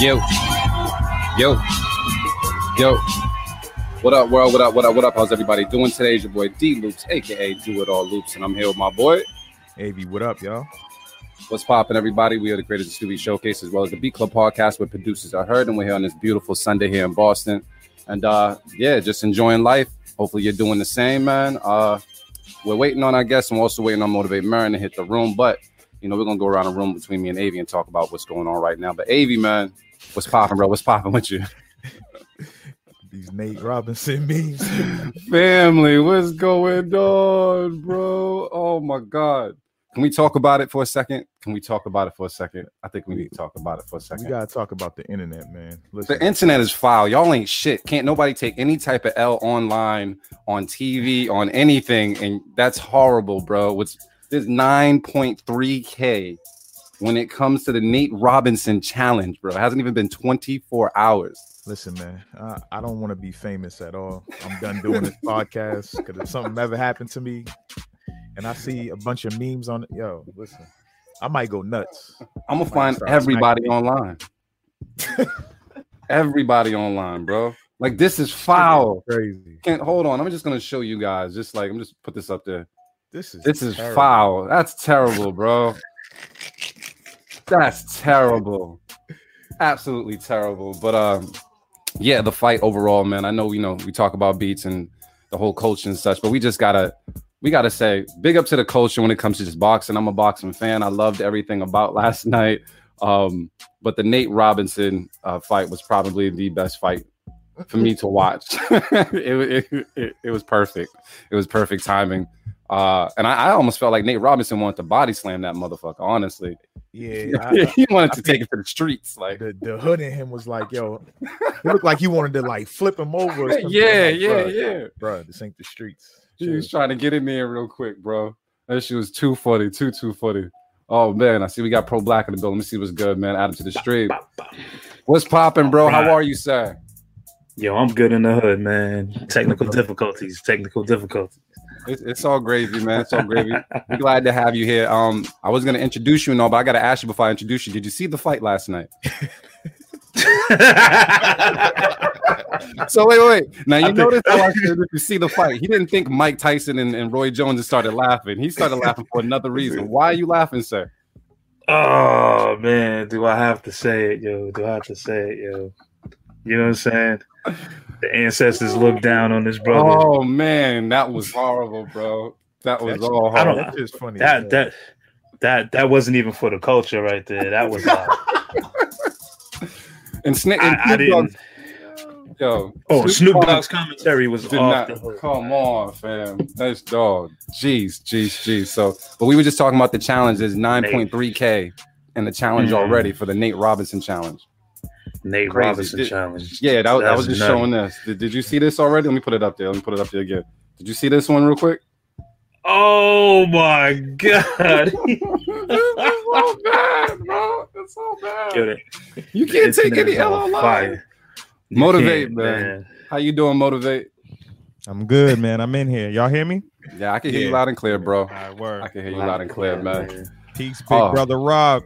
Yo, yo, yo. What up, world? What up? What up? What up? How's everybody doing today? It's your boy D Loops, aka Do It All Loops, and I'm here with my boy. AV, what up, y'all? What's popping, everybody? We are the creators of Stew Showcase as well as the Beat Club podcast where producers are heard, and we're here on this beautiful Sunday here in Boston. And uh, yeah, just enjoying life. Hopefully, you're doing the same, man. Uh, we're waiting on our guests, and we're also waiting on Motivate Marin to hit the room. But you know, we're gonna go around the room between me and Avi and talk about what's going on right now. But Avi, man, what's popping, bro? What's popping with you? These Nate Robinson memes. Family, what's going on, bro? Oh my god. Can we talk about it for a second? Can we talk about it for a second? I think we need to talk about it for a second. We gotta talk about the internet, man. Listen. The internet is foul. Y'all ain't shit. Can't nobody take any type of L online, on TV, on anything, and that's horrible, bro. What's there's 9.3K when it comes to the Nate Robinson challenge, bro. It hasn't even been 24 hours. Listen, man, I, I don't want to be famous at all. I'm done doing this podcast because if something ever happened to me and I see a bunch of memes on it, yo, listen, I might go nuts. I'm gonna find everybody online. everybody online, bro. Like this is foul. Crazy. Can't hold on. I'm just gonna show you guys. Just like I'm just put this up there. This is this is terrible. foul. That's terrible, bro. That's terrible. Absolutely terrible. But um, yeah, the fight overall, man. I know you know we talk about beats and the whole culture and such, but we just gotta we gotta say big up to the culture when it comes to just boxing. I'm a boxing fan. I loved everything about last night. Um, but the Nate Robinson uh, fight was probably the best fight for me to watch. it, it, it, it was perfect. It was perfect timing. Uh, and I, I, almost felt like Nate Robinson wanted to body slam that motherfucker. Honestly, yeah, I, he wanted to take it to the streets. Like the, the hood in him was like, yo, he looked like he wanted to like flip him over. yeah, like, yeah, yeah, bro. This ain't the streets. He was trying to get in there real quick, bro. That shit was too funny, too too funny. Oh man, I see we got ProBlak in the building. Let me see what's good, man. Add him to the stream. What's popping, bro? How are you, sir? Yo, I'm good in the hood, man. Technical difficulties, technical difficulties. It's, it's, all gravy, man. It's all gravy. We're glad to have you here. Um, I was gonna introduce you and all, but I gotta ask you before I introduce you. Did you see the fight last night? so wait, wait. Now you notice how I said if you see the fight, he didn't think Mike Tyson and, and Roy Jones started laughing. He started laughing for another reason. Why are you laughing, sir? Oh man, do I have to say it, yo? Do I have to say it, yo? You know what I'm saying? The ancestors look down on this brother. Oh man, that was horrible, bro. That was That's, all horrible. I don't, funny. That that that that wasn't even for the culture right there. That was. Uh, and, Sna- and I, I didn't. Yo, oh, Snoop, Snoop Dogg's commentary was off. Not, come on, fam. That's dog. Jeez, jeez, jeez. So, but we were just talking about the challenge. Is 9.3k and the challenge mm. already for the Nate Robinson challenge. Nate Crazy. Robinson did, challenge. Yeah, that, I was just nutty. showing this. Did, did you see this already? Let me put it up there. Let me put it up there again. Did you see this one real quick? Oh my god! it's so bad, bro. It's so bad. You can't take any L online. Motivate, man. man. How you doing, motivate? I'm good, man. I'm in here. Y'all hear me? Yeah, I can hear yeah. you loud and clear, bro. Right, I can hear you loud, loud and clear, man. man. Peace, big oh. brother Rob.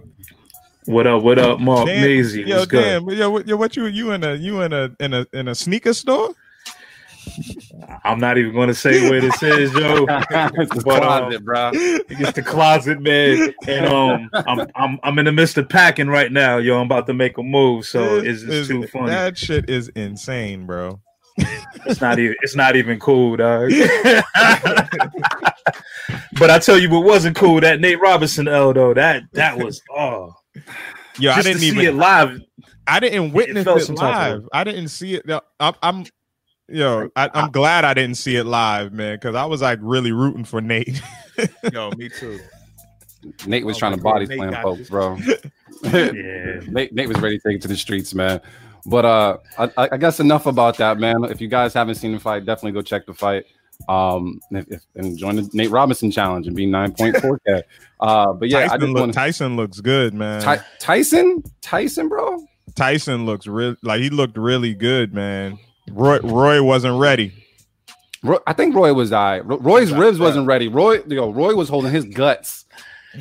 What up? What up, Mark damn, Maisie? Yo, What's damn, good? Yo, what, yo, what you you in a you in a in a in a sneaker store? I'm not even going to say where this is, yo. it's the but, closet, um, bro. It's the closet, man. And um, I'm I'm I'm in the midst of packing right now, yo. I'm about to make a move, so it's, it's, it's too funny. That shit is insane, bro. it's not even it's not even cool, dog. but I tell you what wasn't cool, that Nate Robinson L though. That that was oh Yo, I didn't even see it live. I didn't witness it, it live. I didn't see it. I'm, I'm yo, I, I'm glad I didn't see it live, man, because I was like really rooting for Nate. Yo, me too. Nate was Oh trying to body Nate slam folks, bro. Yeah. Nate, Nate was ready to take it to the streets, man. But uh, I, I guess enough about that, man. If you guys haven't seen the fight, definitely go check the fight. Um, if, if, and join the Nate Robinson challenge and be 9.4k. Uh, but yeah, I Tyson, just look, want Tyson looks good, man. Ty- Tyson, Tyson, bro. Tyson looks real like he looked really good, man. Roy Roy wasn't ready. Roy, I think Roy was I. Roy's ribs wasn't ready. Roy, yo, Roy was holding his guts.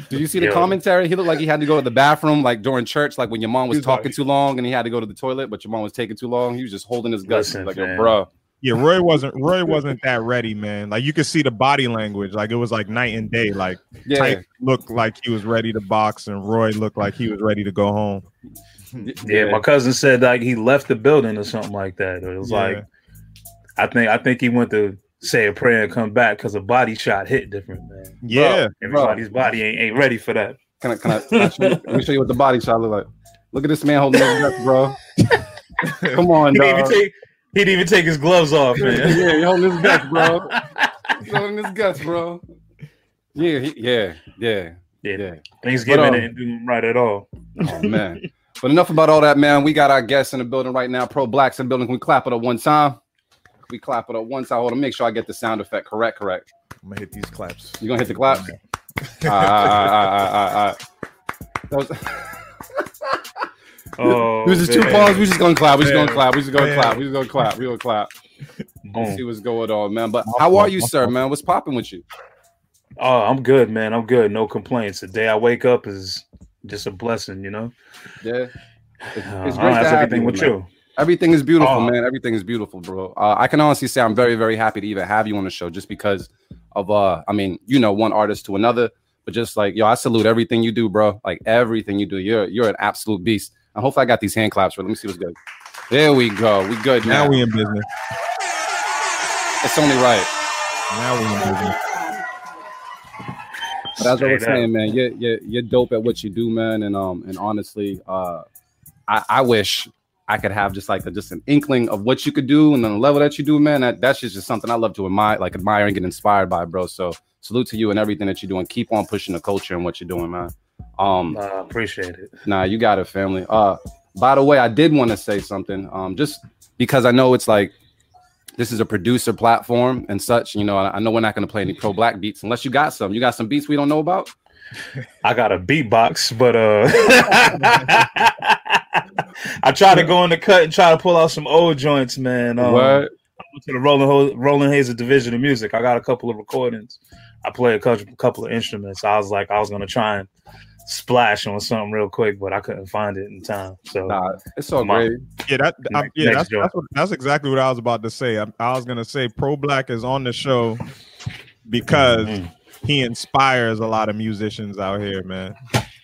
Did you see the Yo. commentary? He looked like he had to go to the bathroom, like during church, like when your mom was He's talking like- too long and he had to go to the toilet, but your mom was taking too long. He was just holding his guts. Listen, like, yo, man. bro. Yeah, Roy wasn't Roy wasn't that ready, man. Like you could see the body language, like it was like night and day. Like Yeah, Tyson looked like he was ready to box, and Roy looked like he was ready to go home. Yeah, my cousin said like he left the building or something like that. It was Yeah. like I think I think he went to say a prayer and come back because a body shot hit different, man. Yeah, Everybody's body ain't, ain't ready for that. Can I, can I, can I show you, let me show you what the body shot look like? Look at this man holding up, bro. Come on, He didn't even dog. take he didn't even take his gloves off, man. yeah, he holding his guts, bro. He's holding his guts, bro. Yeah, he, yeah, yeah, Yeah, yeah. Thanksgiving But, um, didn't do him right at all. Oh man. But enough about all that, man. We got our guests in the building right now. ProBlak's in the building. Can we clap it up one time? We clap it up one time. Hold on, make sure I get the sound effect correct. Correct. I'm gonna hit these claps. You gonna hit the clap? Ah, ah, ah, ah, ah, ah. That was- Oh, It was just two man. pause. We just gonna clap. We just gonna clap. We just gonna clap. We just gonna clap. We gonna clap. Boom. See what's going on, man. But how are you, sir, man? What's popping with you? Oh, I'm good, man. I'm good. No complaints. The day I wake up is just a blessing, you know. Yeah. It's, Uh, it's great don't to have have everything you, with man. you. Everything is beautiful, Oh. man. Everything is beautiful, bro. Uh, I can honestly say I'm very, very happy to even have you on the show, just because of uh, I mean, you know, one artist to another, but just like yo, I salute everything you do, bro. Like everything you do, you're you're an absolute beast. And hope I got these hand claps. For let me see what's good. There we go. We good now. now we in business. it's only right. Now we in business. But as I was saying, man, you're, you're you're dope at what you do, man. And um and honestly, uh, I, I wish I could have just like a, just an inkling of what you could do and the level that you do, man. That that's just, just something I love to admire, like admire and get inspired by, bro. So salute to you and everything that you're doing. Keep on pushing the culture and what you're doing, man. Um, I appreciate it. Nah, you got it, family. Uh, by the way, I did want to say something. Um, just because I know it's like this is a producer platform and such. You know, I, know we're not going to play any ProBlak beats unless you got some. You got some beats we don't know about. I got a beatbox, but uh I try to go in the cut and try to pull out some old joints, man. Um, What? I went to the Rolling Ho- Roland Hayes Division of Music. I got a couple of recordings. I play a couple, couple of instruments. I was like, I was gonna try and splash on something real quick, but I couldn't find it in time. So Nah, it's all Come on. great. Yeah, that I, Next- yeah, next that's that's, what, that's exactly what I was about to say. I, I was gonna say ProBlak is on the show because Mm. he inspires a lot of musicians out here, man.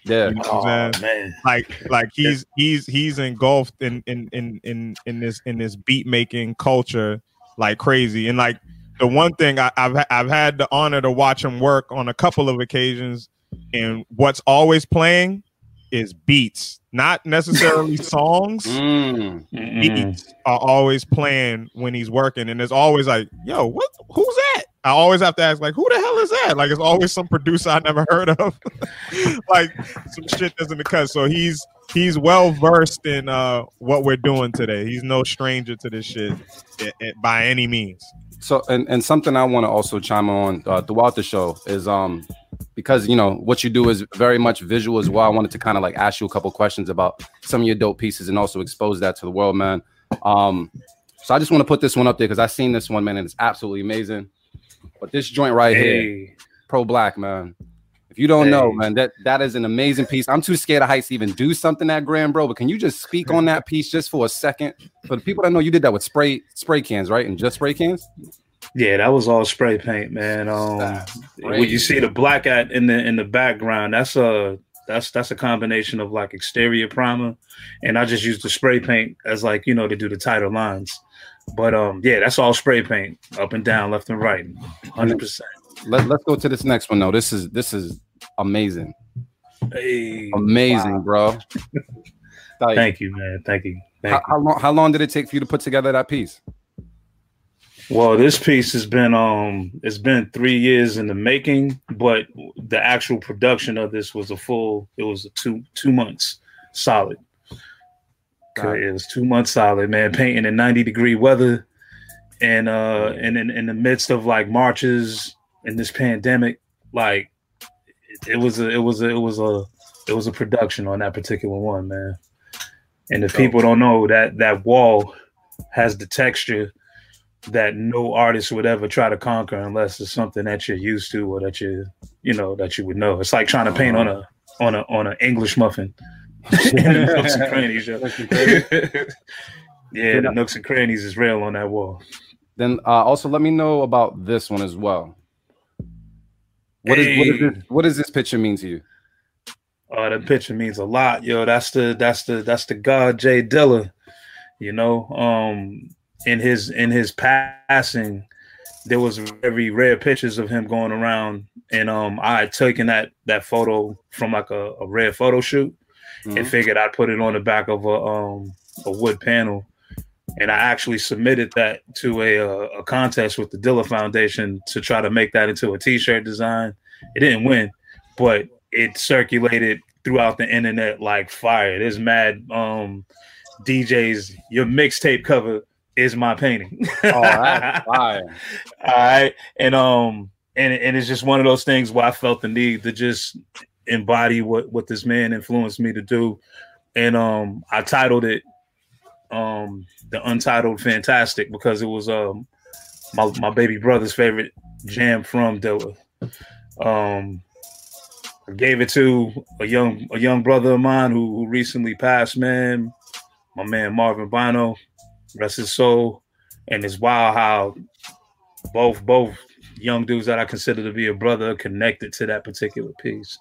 Yeah. You know oh, what I'm man, Like like he's he's he's engulfed in in in in in this in this beat making culture like crazy. And like the one thing I, I've I've had the honor to watch him work on a couple of occasions, and what's always playing is beats, not necessarily songs Mm. Beats are always playing when he's working, and it's always like, "Yo, what? Who's that?" I always have to ask, like, "Who the hell is that?" Like, it's always some producer I never heard of, like some shit that's in the cut. So he's he's well versed in uh what we're doing today. He's no stranger to this shit eh, eh, by any means. So, and, and something I want to also chime on uh, throughout the show is um because you know what you do is very much visual as well. I wanted to kind of like ask you a couple questions about some of your dope pieces and also expose that to the world, man. Um, so I just want to put this one up there because I seen this one, man, and it's absolutely amazing. But this joint right here, ProBlak, man. If you don't know, man, that that is an amazing piece. I'm too scared of heights to even do something that grand, bro. But can you just speak on that piece just for a second? For the people that know, you did that with spray spray cans, right? And just spray cans. yeah, that was all spray paint, man. Um, when you see the black at in the in the background, that's a that's that's a combination of like exterior primer, and I just use the spray paint as like you know to do the tighter lines. But um, yeah, that's all spray paint, up and down, left and right, hundred percent. Let, let's go to this next one though. This is this is amazing, Hey, amazing, bro. Like, thank you, man. Thank you. Thank how, how long how long did it take for you to put together that piece? Well, this piece has been um it's been three years in the making, but the actual production of this was a full it was a two two months solid. Got It was two months solid, man, painting in 90 degree weather and uh and in, in the midst of like marches in this pandemic, like it, was a it was a it was a it was a production on that particular one, man. And if people don't know that that wall has the texture that no artist would ever try to conquer unless it's something that you're used to or that you you know that you would know. It's like trying to paint on a on a on an English muffin. Nooks and crannies, yo. yeah, the nooks and crannies is real on that wall. Then uh, also let me know about this one as well. What is what is this, what does this picture mean to you? Oh, that picture means a lot, yo. That's the that's the that's the God J Dilla. You know, um, in his in his passing, there was very rare pictures of him going around, and um, I had taken that that photo from like a, a rare photo shoot, and Mhm. figured I'd put it on the back of a um a wood panel, and I actually submitted that to a uh, a contest with the Dilla Foundation to try to make that into a T-shirt design. It didn't win, but it circulated throughout the internet like fire. There's mad um DJs. Your mixtape cover is my painting. Oh, that's fire. All right, and um, and and it's just one of those things where I felt the need to just embody what what this man influenced me to do, and um, I titled it um the Untitled Fantastic because it was um my my baby brother's favorite jam from Dilla. Um, I gave it to a young a young brother of mine who, who recently passed, man. My man Marvin Bino, rest his soul. And it's wild how both both young dudes that I consider to be a brother connected to that particular piece.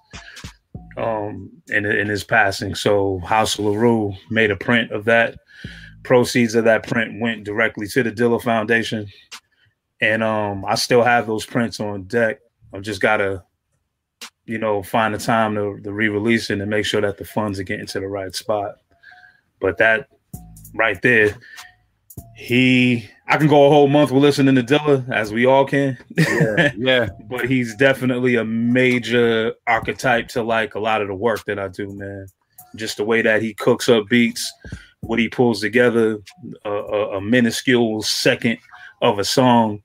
Um in in his passing. So House of LaRue made a print of that. Proceeds of that print went directly to the Dilla Foundation. And um I still have those prints on deck. I've just gotta you know, find the time to, to re-release it and make sure that the funds are getting to the right spot. But that right there, he I can go a whole month with listening to Dilla, as we all can. Yeah. but he's definitely a major archetype to like a lot of the work that I do, man. Just the way that he cooks up beats, what he pulls together, a, a, a minuscule second of a song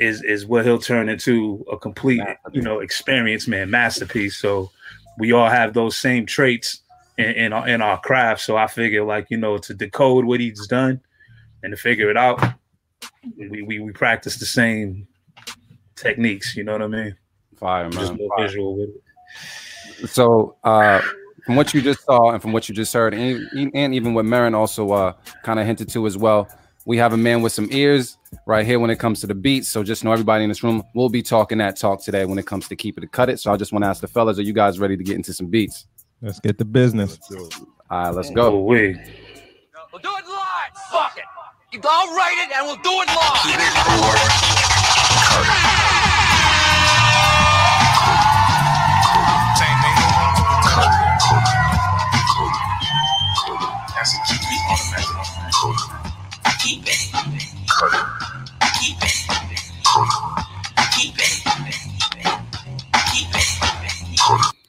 is is what he'll turn into a complete, you know, experience, man, masterpiece. So we all have those same traits in, in our in our craft. So I figure, like, you know, to decode what he's done and to figure it out, we we, we practice the same techniques. You know what I mean? Fire, man Just more Fire. visual with it. So, uh, from what you just saw and from what you just heard, and, and even what Marin also uh, kind of hinted to as well, we have a man with some ears right here when it comes to the beats. So, just know everybody in this room will be talking that talk today when it comes to keep it or cut it. So, I just want to ask the fellas, are you guys ready to get into some beats? Let's get the business. All right, let's go. wait. We'll do it live. Fuck it. I'll write it and we'll do it live. Keep it. Keep it.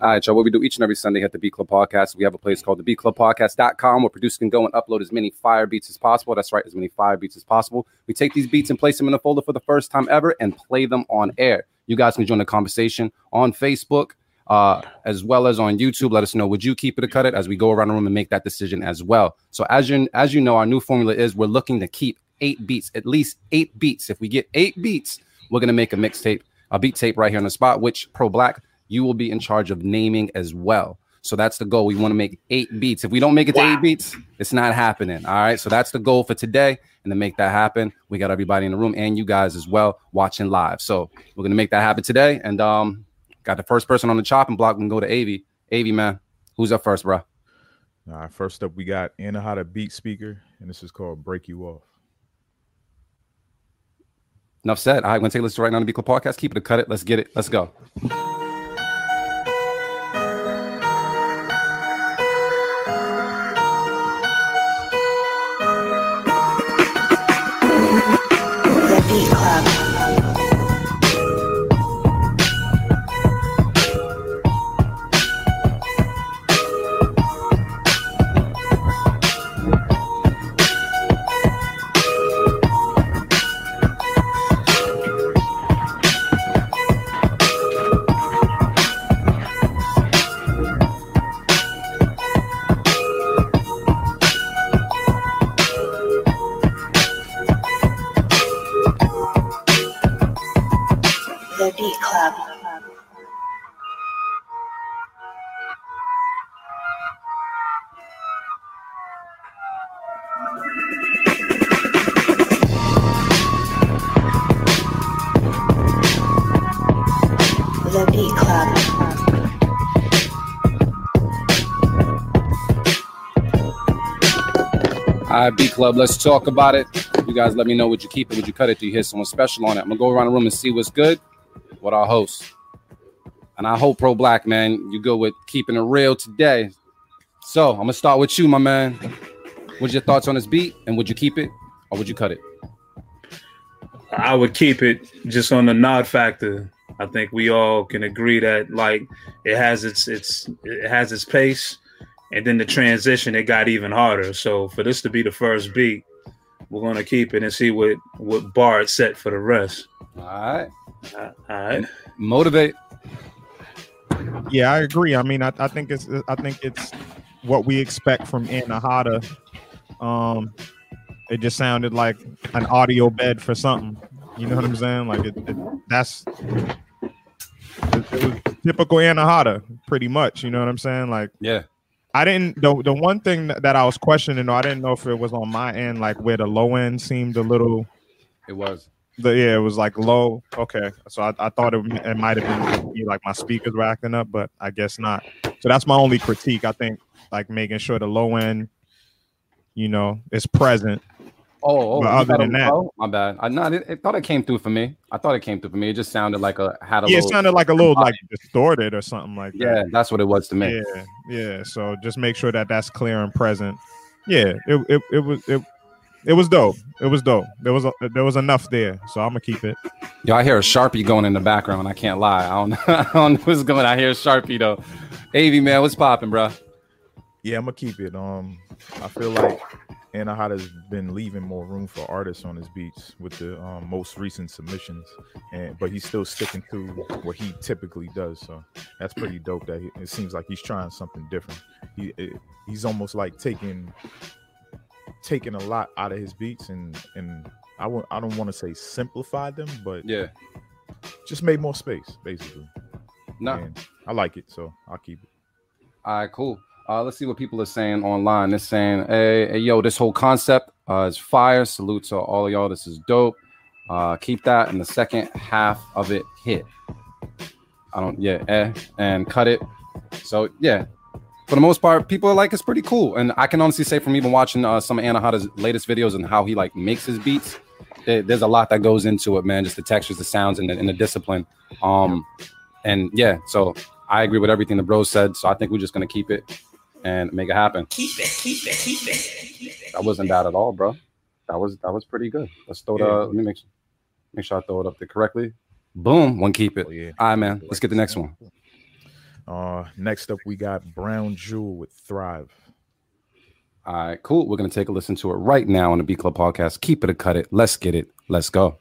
All right, y'all. What we do each and every Sunday at the Beat Club Podcast, we have a place called the beatclubpodcast.com where producers can go and upload as many fire beats as possible. That's right, as many fire beats as possible. We take these beats and place them in a folder for the first time ever and play them on air. You guys can join the conversation on Facebook uh, as well as on YouTube. Let us know would you keep it or cut it as we go around the room and make that decision as well. So as you as you know, our new formula is we're looking to keep eight beats, at least eight beats. If we get eight beats, we're gonna make a mixtape, a beat tape right here on the spot. Which ProBlak you will be in charge of naming as well. So that's the goal. We want to make eight beats. If we don't make it to eight beats, it's not happening. All right. So that's the goal for today. And to make that happen, we got everybody in the room and you guys as well watching live. So we're gonna make that happen today. And um, got the first person on the chopping block. We can go to Avi. Avi, man, who's up first, bro? All right, first up, we got Anahata Beat Speaker, and this is called Break You Off. Enough said. All right, we're gonna take a listen right now to the Beat Club podcast. Keep it or cut it. Let's get it. Let's go. Club, let's talk about it. You guys let me know would you keep it, would you cut it? Do you hear someone special on it? I'm gonna go around the room and see what's good. What our host. And I hope ProBlak man, you go with keeping it real today. So I'm gonna start with you, my man. What's your thoughts on this beat? And would you keep it or would you cut it? I would keep it just on the nod factor. I think we all can agree that like it has its its it has its pace, and then the transition it got even harder. So for this to be the first beat, we're gonna keep it and see what what bar it's set for the rest. All right. Uh, all right. Motivate. Yeah, I agree. I mean, I, I think it's I think it's what we expect from Anahata. Um, it just sounded like an audio bed for something. You know what I'm saying? Like it, it, that's it, it was typical Anahata, pretty much. You know what I'm saying? Like Yeah. I didn't the the one thing that, I was questioning, I didn't know if it was on my end, like where the low end seemed a little. It was. The, yeah, it was like low. Okay, so I, I thought it, it might have been like my speakers were acting up, but I guess not. So that's my only critique. I think like making sure the low end, you know, is present. Oh, oh other than that- low? my bad. I not. It, it thought it came through for me. I thought it came through for me. It just sounded like a had a Yeah, it little. sounded like a little like distorted or something like that. yeah, that's what it was to me. Yeah, yeah. So just make sure that that's clear and present. Yeah, it it, it was it, it was dope. It was dope. There was a, there was enough there, so I'm gonna keep it. Yo, I hear a sharpie going in the background. I can't lie. I don't, I don't know what's going. on. I hear a sharpie though. Av man, what's popping, bro? Yeah, I'm gonna keep it. Um, I feel like Anahata's been leaving more room for artists on his beats with the um, most recent submissions, and but he's still sticking to what he typically does. So that's pretty dope. That he, it seems like he's trying something different. He it, he's almost like taking taking a lot out of his beats and and I w- I don't want to say simplified them, but Yeah, just made more space basically. no. And I like it, so I'll keep it. All right, cool. Uh, let's see what people are saying online. They're saying, hey, hey yo, this whole concept uh, is fire. Salute to all of y'all. This is dope. Uh, keep that. And the second half of it hit. I don't, yeah, eh, and cut it. So, yeah, for the most part, people are like, it's pretty cool. And I can honestly say from even watching uh, some of Anahata's latest videos and how he like makes his beats, there- there's a lot that goes into it, man. Just the textures, the sounds, and the, and the discipline. Um, and yeah, so I agree with everything the bro said. So I think we're just gonna keep it and make it happen. Keep it, keep it, keep it. That wasn't bad at all, bro. That was that was pretty good. Let's throw the let me make sure make sure I throw it up there correctly. Boom, one keep it. Oh, yeah. All right, man. Let's get the next one. Uh, next up we got Brown Jewel with Thrive. All right, cool. We're gonna take a listen to it right now on the B Club podcast. Keep it or cut it. Let's get it. Let's go.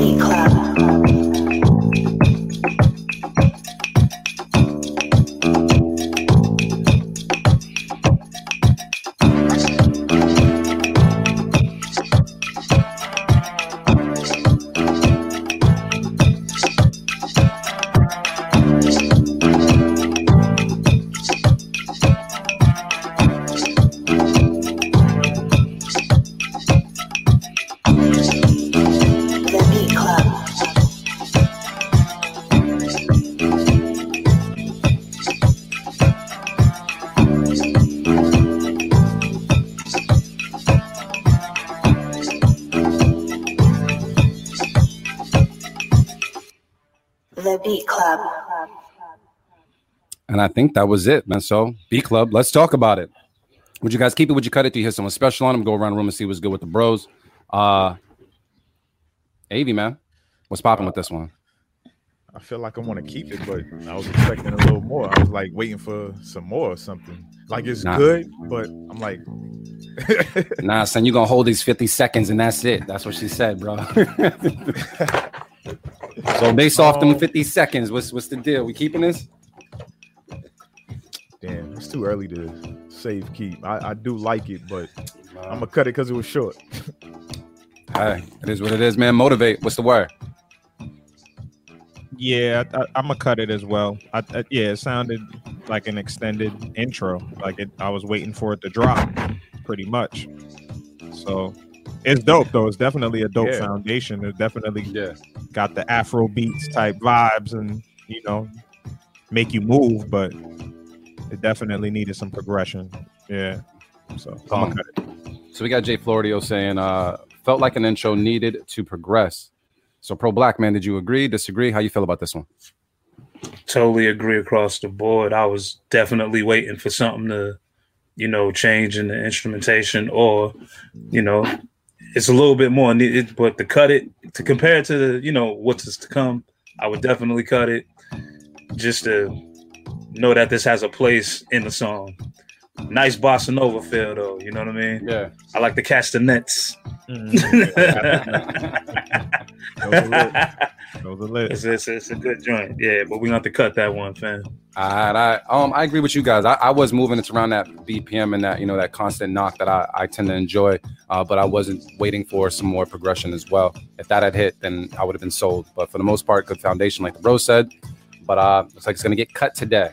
The Beat And I think that was it, man. So B Club, let's talk about it. Would you guys keep it? Would you cut it? Do you hear someone special on them? Go around the room and see what's good with the bros. Uh Av, man. What's popping with this one? I feel like I want to keep it, but I was expecting a little more. I was like waiting for some more or something. Like it's Nah. good, but I'm like, Nah, son, You're gonna hold these 50 seconds and that's it. That's what she said, bro. so based off them Um, 50 seconds, what's what's the deal? We keeping this? Damn, mm-hmm. it's too early to save keep. I, I do like it, but I'm gonna cut it because it was short. Hey, it is what it is, man. Motivate. What's the word? Yeah, I, I'm gonna cut it as well. I, I, yeah, it sounded like an extended intro. Like it, I was waiting for it to drop, pretty much. So it's dope though. It's definitely a dope Yeah. foundation. It definitely Yeah. got the Afro beats type vibes, and you know, make you move. But it definitely needed some progression. Yeah. So Um, gonna cut it. So we got Jay Florio saying, uh, felt like an intro needed to progress. So ProBlak man, did you agree, disagree? How you feel about this one? totally agree across the board. I was definitely waiting for something to, you know, change in the instrumentation, or, you know, it's a little bit more needed. But to cut it, to compare it to the, you know, what's to come, I would definitely cut it, just to know that this has a place in the song. Nice bossa nova feel, though. You know what I mean? Yeah. I like the castanets. Those are lit. Those are lit. it's, it's, it's a good joint, yeah. But we're gonna have to cut that one, fam. All right, I um I agree with you guys. I, I was moving it around that BPM and that you know that constant knock that I, I tend to enjoy, uh, but I wasn't waiting for some more progression as well. If that had hit, then I would have been sold. But for the most part, good foundation, like the bro said. But uh, looks like it's gonna get cut today.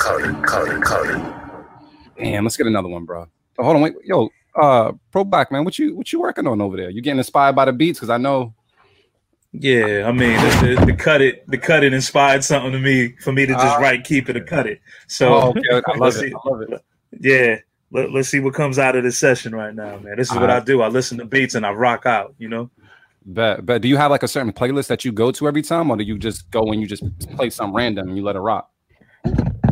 Cut it, cut it. Damn, let's get another one, bro. Oh, hold on, wait, yo, uh, ProBlak man, what you what you working on over there? You getting inspired by the beats? Because I know. Yeah, I mean, the, the, the cut it, the cut it inspired something to me for me to just Ah. write, keep it, or cut it. So, Oh, okay, I love let's it. see- I love it. yeah, let, let's see what comes out of this session right now, man. This is what I do. I listen to beats and I rock out. You know, Bet, bet. Do you have like a certain playlist that you go to every time, or do you just go and you just play some random and you let it rock?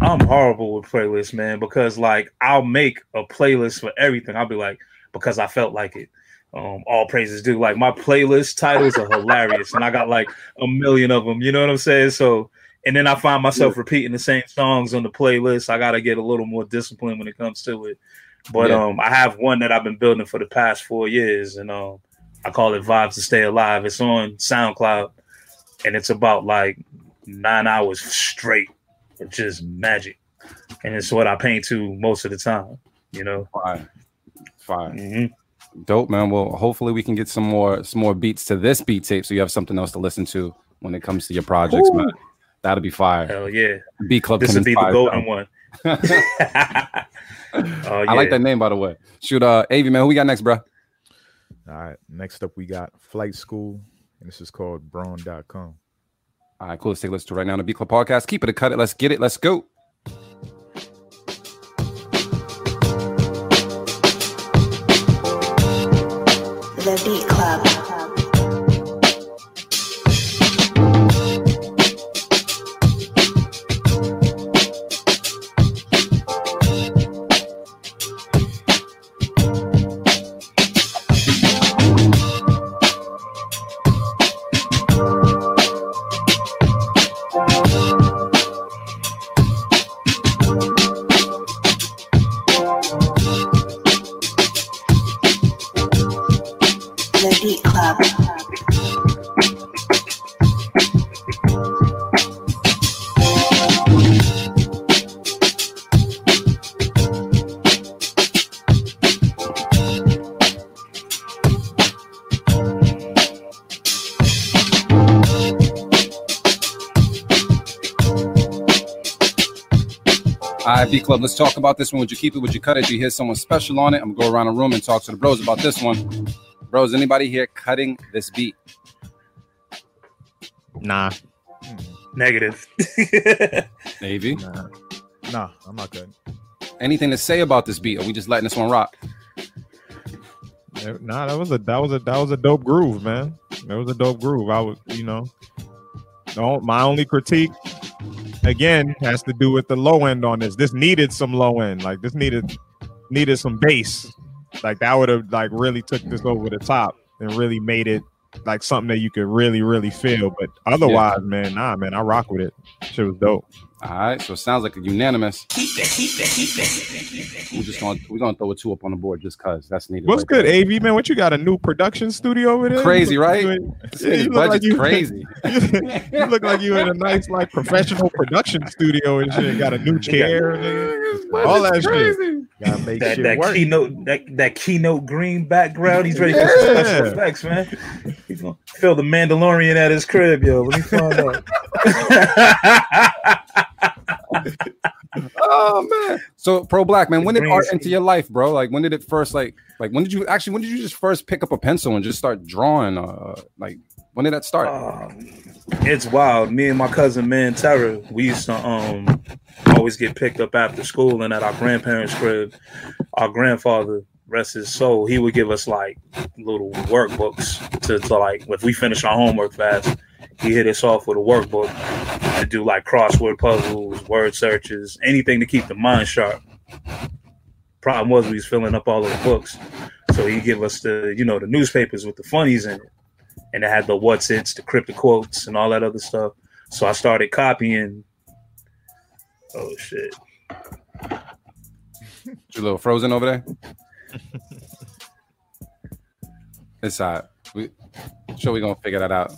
I'm horrible with playlists, man, because like I'll make a playlist for everything. I'll be like, because I felt like it. Um, all praises due. Like my playlist titles are hilarious, and I got like a million of them. You know what I'm saying? So, and then I find myself repeating the same songs on the playlist. I got to get a little more disciplined when it comes to it. But Yeah. um, I have one that I've been building for the past four years, and um, I call it Vibes to Stay Alive. It's on SoundCloud, and it's about like nine hours straight of just magic, and it's what I paint to most of the time. You know. Fine, fine. Mhm. Dope, man. Well, hopefully we can get some more some more beats to this beat tape, so you have something else to listen to when it comes to your projects, man. That'll be fire. Hell yeah. B Club. This can would be the inspire golden them. one. Oh, I like that name, by the way. Shoot, uh, Avi, man. Who we got next, bro? All right. Next up, we got Flight School, and this is called Braun.com. All right, cool. Let's take a listen to right now on the B Club podcast. Keep it, a cut it. Let's get it. Let's go. The Beat Club. Club. Let's talk about this one. Would you keep it? Would you cut it? Do you hear someone special on it? I'm gonna go around the room and talk to the bros about this one. Bros, anybody here cutting this beat? Nah. Negative. Maybe. Nah, nah, I'm not good. Anything to say about this beat? Are we just letting this one rock? Eh, nah, that was a that was a that was a dope groove, man. That was a dope groove. I was, you know, no, my only critique again has to do with the low end on this. This needed some low end. Like this needed needed some bass. Like that would have like really took this over the top and really made it like something that you could really really feel. But otherwise, man, nah, man, I rock with it. Shit was dope. All right, so it sounds like a unanimous. We're just gonna we're gonna throw a two up on the board just cause that's needed. What's right good, there. AV man? What you got? A new production studio over there? Crazy, You look right? you Yeah, you look like budget's you- crazy. you look like you in a nice, like professional production studio and shit. Got a new chair, nigga. all that shit. Gotta make That, shit that work. keynote that, that keynote green background. He's ready for some special effects, man. He's gonna feel the Mandalorian at his crib, yo. Let me find out. Oh man. So ProBlak man, when did Green art screen. enter your life, bro? Like when did it first like like when did you actually when did you just first pick up a pencil and just start drawing? Uh like when did that start? Um, it's wild. Me and my cousin Man Terror, we used to um always get picked up after school and at our grandparents' crib. Our grandfather, rest his soul, he would give us like little workbooks to, to like if we finish our homework fast, he hit us off with a workbook to do like crossword puzzles, word searches, anything to keep the mind sharp. Problem was we was filling up all of the books. So he give us the, you know, the newspapers with the funnies in it and it had the what's it's, the cryptic quotes, and all that other stuff. So I started copying. Oh shit! You a little frozen over there? it's all right. We sure we gonna figure that out.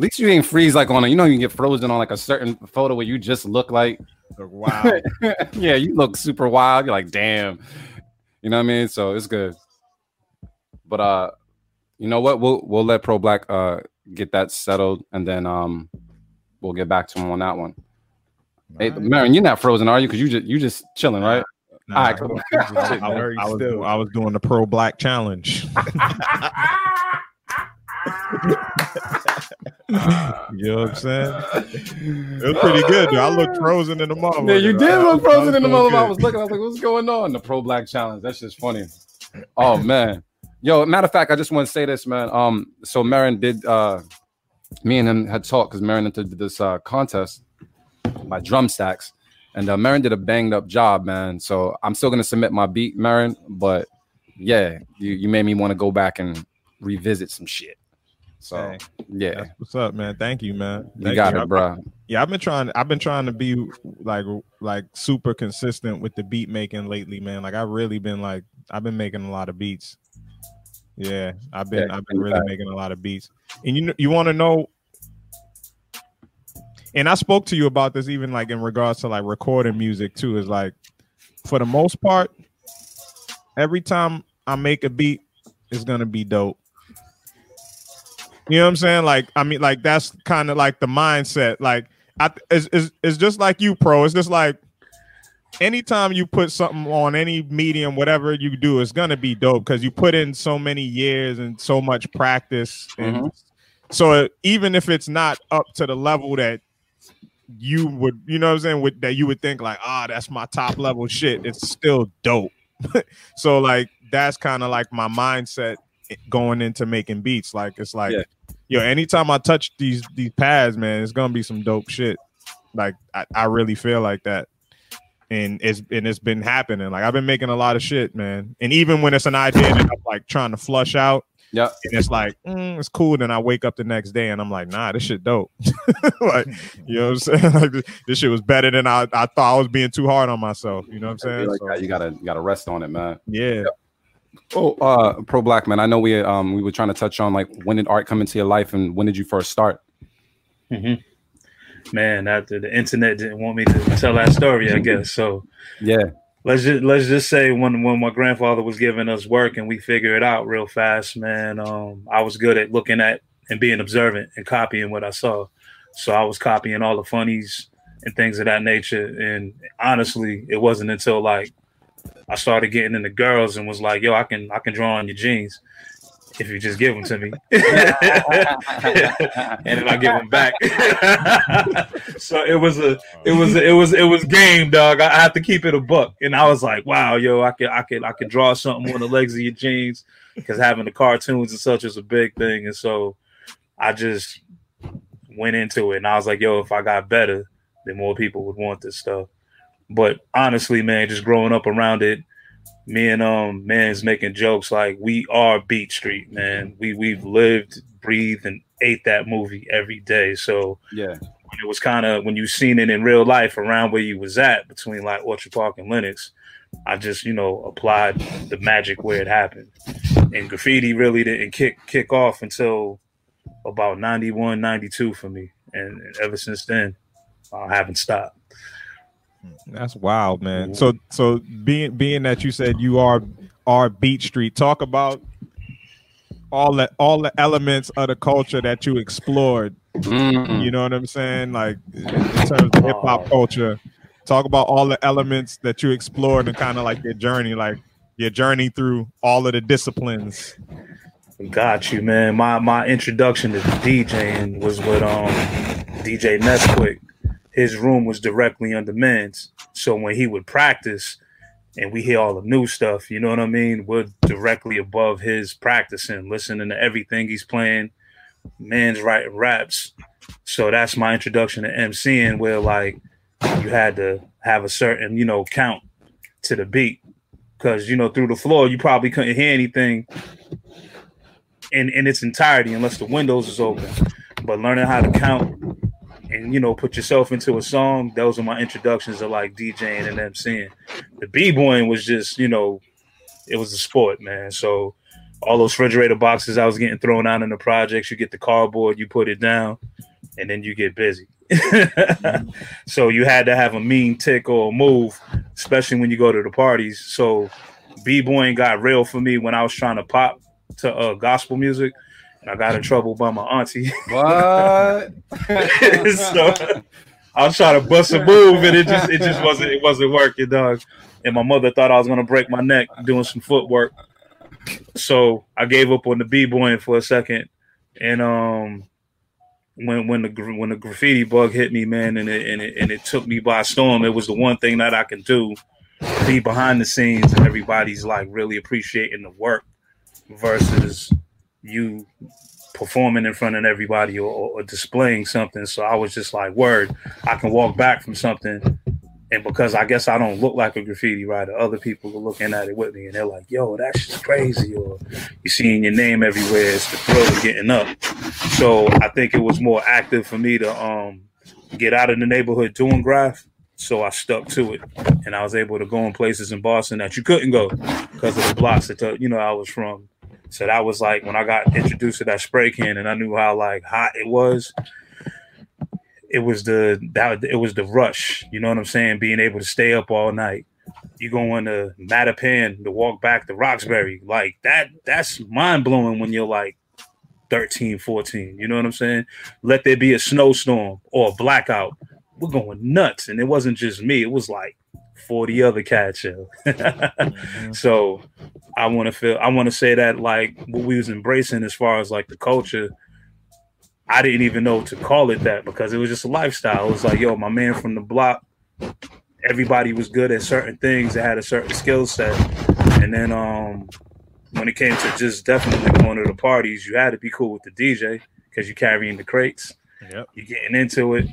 At least you ain't freeze like on a you know you can get frozen on like a certain photo where you just look like Wow. yeah, you look super wild. You're like, damn. You know what I mean? So it's good. But uh you know what? We'll we'll let ProBlak uh get that settled and then um we'll get back to him on that one. Hey, Marion, you're not frozen, are you? Because you just you just chilling, right? Nah, All right, come on. I, was, I, was, I was doing the ProBlak challenge. you know what I'm saying? It was pretty good. Dude. I looked frozen in the motherfucker. Yeah, you did look frozen in the mother. I was looking, I was like, what's going on? The ProBlak challenge. That's just funny. Oh man. Yo, matter of fact, I just want to say this, man. Um, so Marin did uh me and him had talked because Marin entered this uh contest by drum stacks. And uh Marin did a banged up job, man. So I'm still gonna submit my beat, Marin, but yeah, you, you made me want to go back and revisit some shit. So Hey, yeah, That's what's up, man. Thank you, man. you got I- it, bro. Yeah, I've been trying. I've been trying to be like like super consistent with the beat making lately, man. Like I've really been like I've been making a lot of beats. Yeah, I've been Yeah, I've been really okay. making a lot of beats. And you kn- you want to know? And I spoke to you about this even like in regards to like recording music too. Is like for the most part, every time I make a beat, it's gonna be dope. You know what I'm saying? Like, I mean, like that's kind of like the mindset. Like, I it's, it's, it's just like you, pro. It's just like anytime you put something on any medium, whatever you do, it's gonna be dope because you put in so many years and so much practice. And so even if it's not up to the level that you would, you know what I'm saying, with, that you would think like, ah, that's my top level shit, it's still dope. so like that's kind of like my mindset going into making beats. Like it's like, Yeah. yo, anytime I touch these these pads, man, it's gonna be some dope shit. Like I, I really feel like that. And it's and it's been happening. Like I've been making a lot of shit, man. And even when it's an idea that I'm like trying to flush out, Yeah. and it's like mm, it's cool. Then I wake up the next day and I'm like, nah, this shit dope. like, you know what I'm saying? Like this, this shit was better than I, I thought I was being too hard on myself. You know what I'm saying? Like So, you gotta you gotta rest on it, man. yeah. Oh, uh, ProBlak man. I know we um we were trying to touch on like when did art come into your life and when did you first start? Man, after the internet didn't want me to tell that story, I guess. So Yeah, let's just let's just say when when my grandfather was giving us work and we figured it out real fast, man. Um, I was good at looking at and being observant and copying what I saw. So I was copying all the funnies and things of that nature. And honestly, it wasn't until like I started getting into girls and was like, "Yo, I can I can draw on your jeans if you just give them to me." and then I give them back. so it was a, it was, a, it was, it was game, dog. I, I have to keep it a buck. And I was like, wow, yo, I could, I could, I could draw something on the legs of your jeans because having the cartoons and such is a big thing. And so I just went into it, and I was like, yo, if I got better, then more people would want this stuff. But honestly, man, just growing up around it, me and um man's making jokes like we are Beat Street, man. We we've lived, breathed, and ate that movie every day. So yeah, it was kind of when you seen it in real life around where you was at between like Orchard Park and Lenox. I just you know applied the magic where it happened, and graffiti really didn't kick kick off until about 91, 92 for me, and, and ever since then, I haven't stopped. That's wild, man. So so being being that you said you are are Beat Street, talk about all the all the elements of the culture that you explored. Mm. You know what I'm saying? Like in terms of hip hop culture. Talk about all the elements that you explored and kind of like your journey, like your journey through all of the disciplines. Got you, man. My my introduction to DJing was with um DJ Nesquik. His room was directly under men's, so when he would practice, and we hear all the new stuff, you know what I mean? We're directly above his practicing, listening to everything he's playing. Man's writing raps, so that's my introduction to MCing, where like you had to have a certain you know count to the beat, because you know through the floor you probably couldn't hear anything in in its entirety unless the windows is open. But learning how to count and you know put yourself into a song, those are my introductions of like DJing and MCing. The b boying was just you know it was a sport, man. So all those refrigerator boxes I was getting thrown out in the projects, you get the cardboard, you put it down, and then you get busy. so you had to have a mean tick or move, especially when you go to the parties. So b-boying got real for me when I was trying to pop to uh, gospel music, I got in trouble by my auntie. What? so I was trying to bust a move, and it just it just wasn't it wasn't working, dog. And my mother thought I was gonna break my neck doing some footwork, so I gave up on the b-boying for a second, and um. When when the when the graffiti bug hit me, man, and it, and it and it took me by storm. It was the one thing that I can do, be behind the scenes, and everybody's like really appreciating the work versus you performing in front of everybody or, or displaying something. So I was just like, word, I can walk back from something. And because I guess I don't look like a graffiti writer, other people are looking at it with me and they're like, yo, that's just crazy. Or you're seeing your name everywhere. It's the thrill of getting up. So I think it was more active for me to um get out of the neighborhood doing graph. So I stuck to it and I was able to go in places in Boston that you couldn't go because of the blocks that you know I was from. So that was like when I got introduced to that spray can, and I knew how like hot it was. It was the that it was the rush. You know what I'm saying? Being able to stay up all night. You going to Mattapan to walk back to Roxbury like that. That's mind blowing when you're like 13, 14. You know what I'm saying? Let there be a snowstorm or a blackout. We're going nuts, and it wasn't just me. It was like 40 other cats. Yo. So I want to feel I want to say that like what we was embracing as far as like the culture. I didn't even know to call it that because it was just a lifestyle. It was like, yo, my man from the block, everybody was good at certain things, they had a certain skill set. And then um when it came to just definitely going to the parties, you had to be cool with the DJ because you're carrying the crates. Yep. You're getting into it.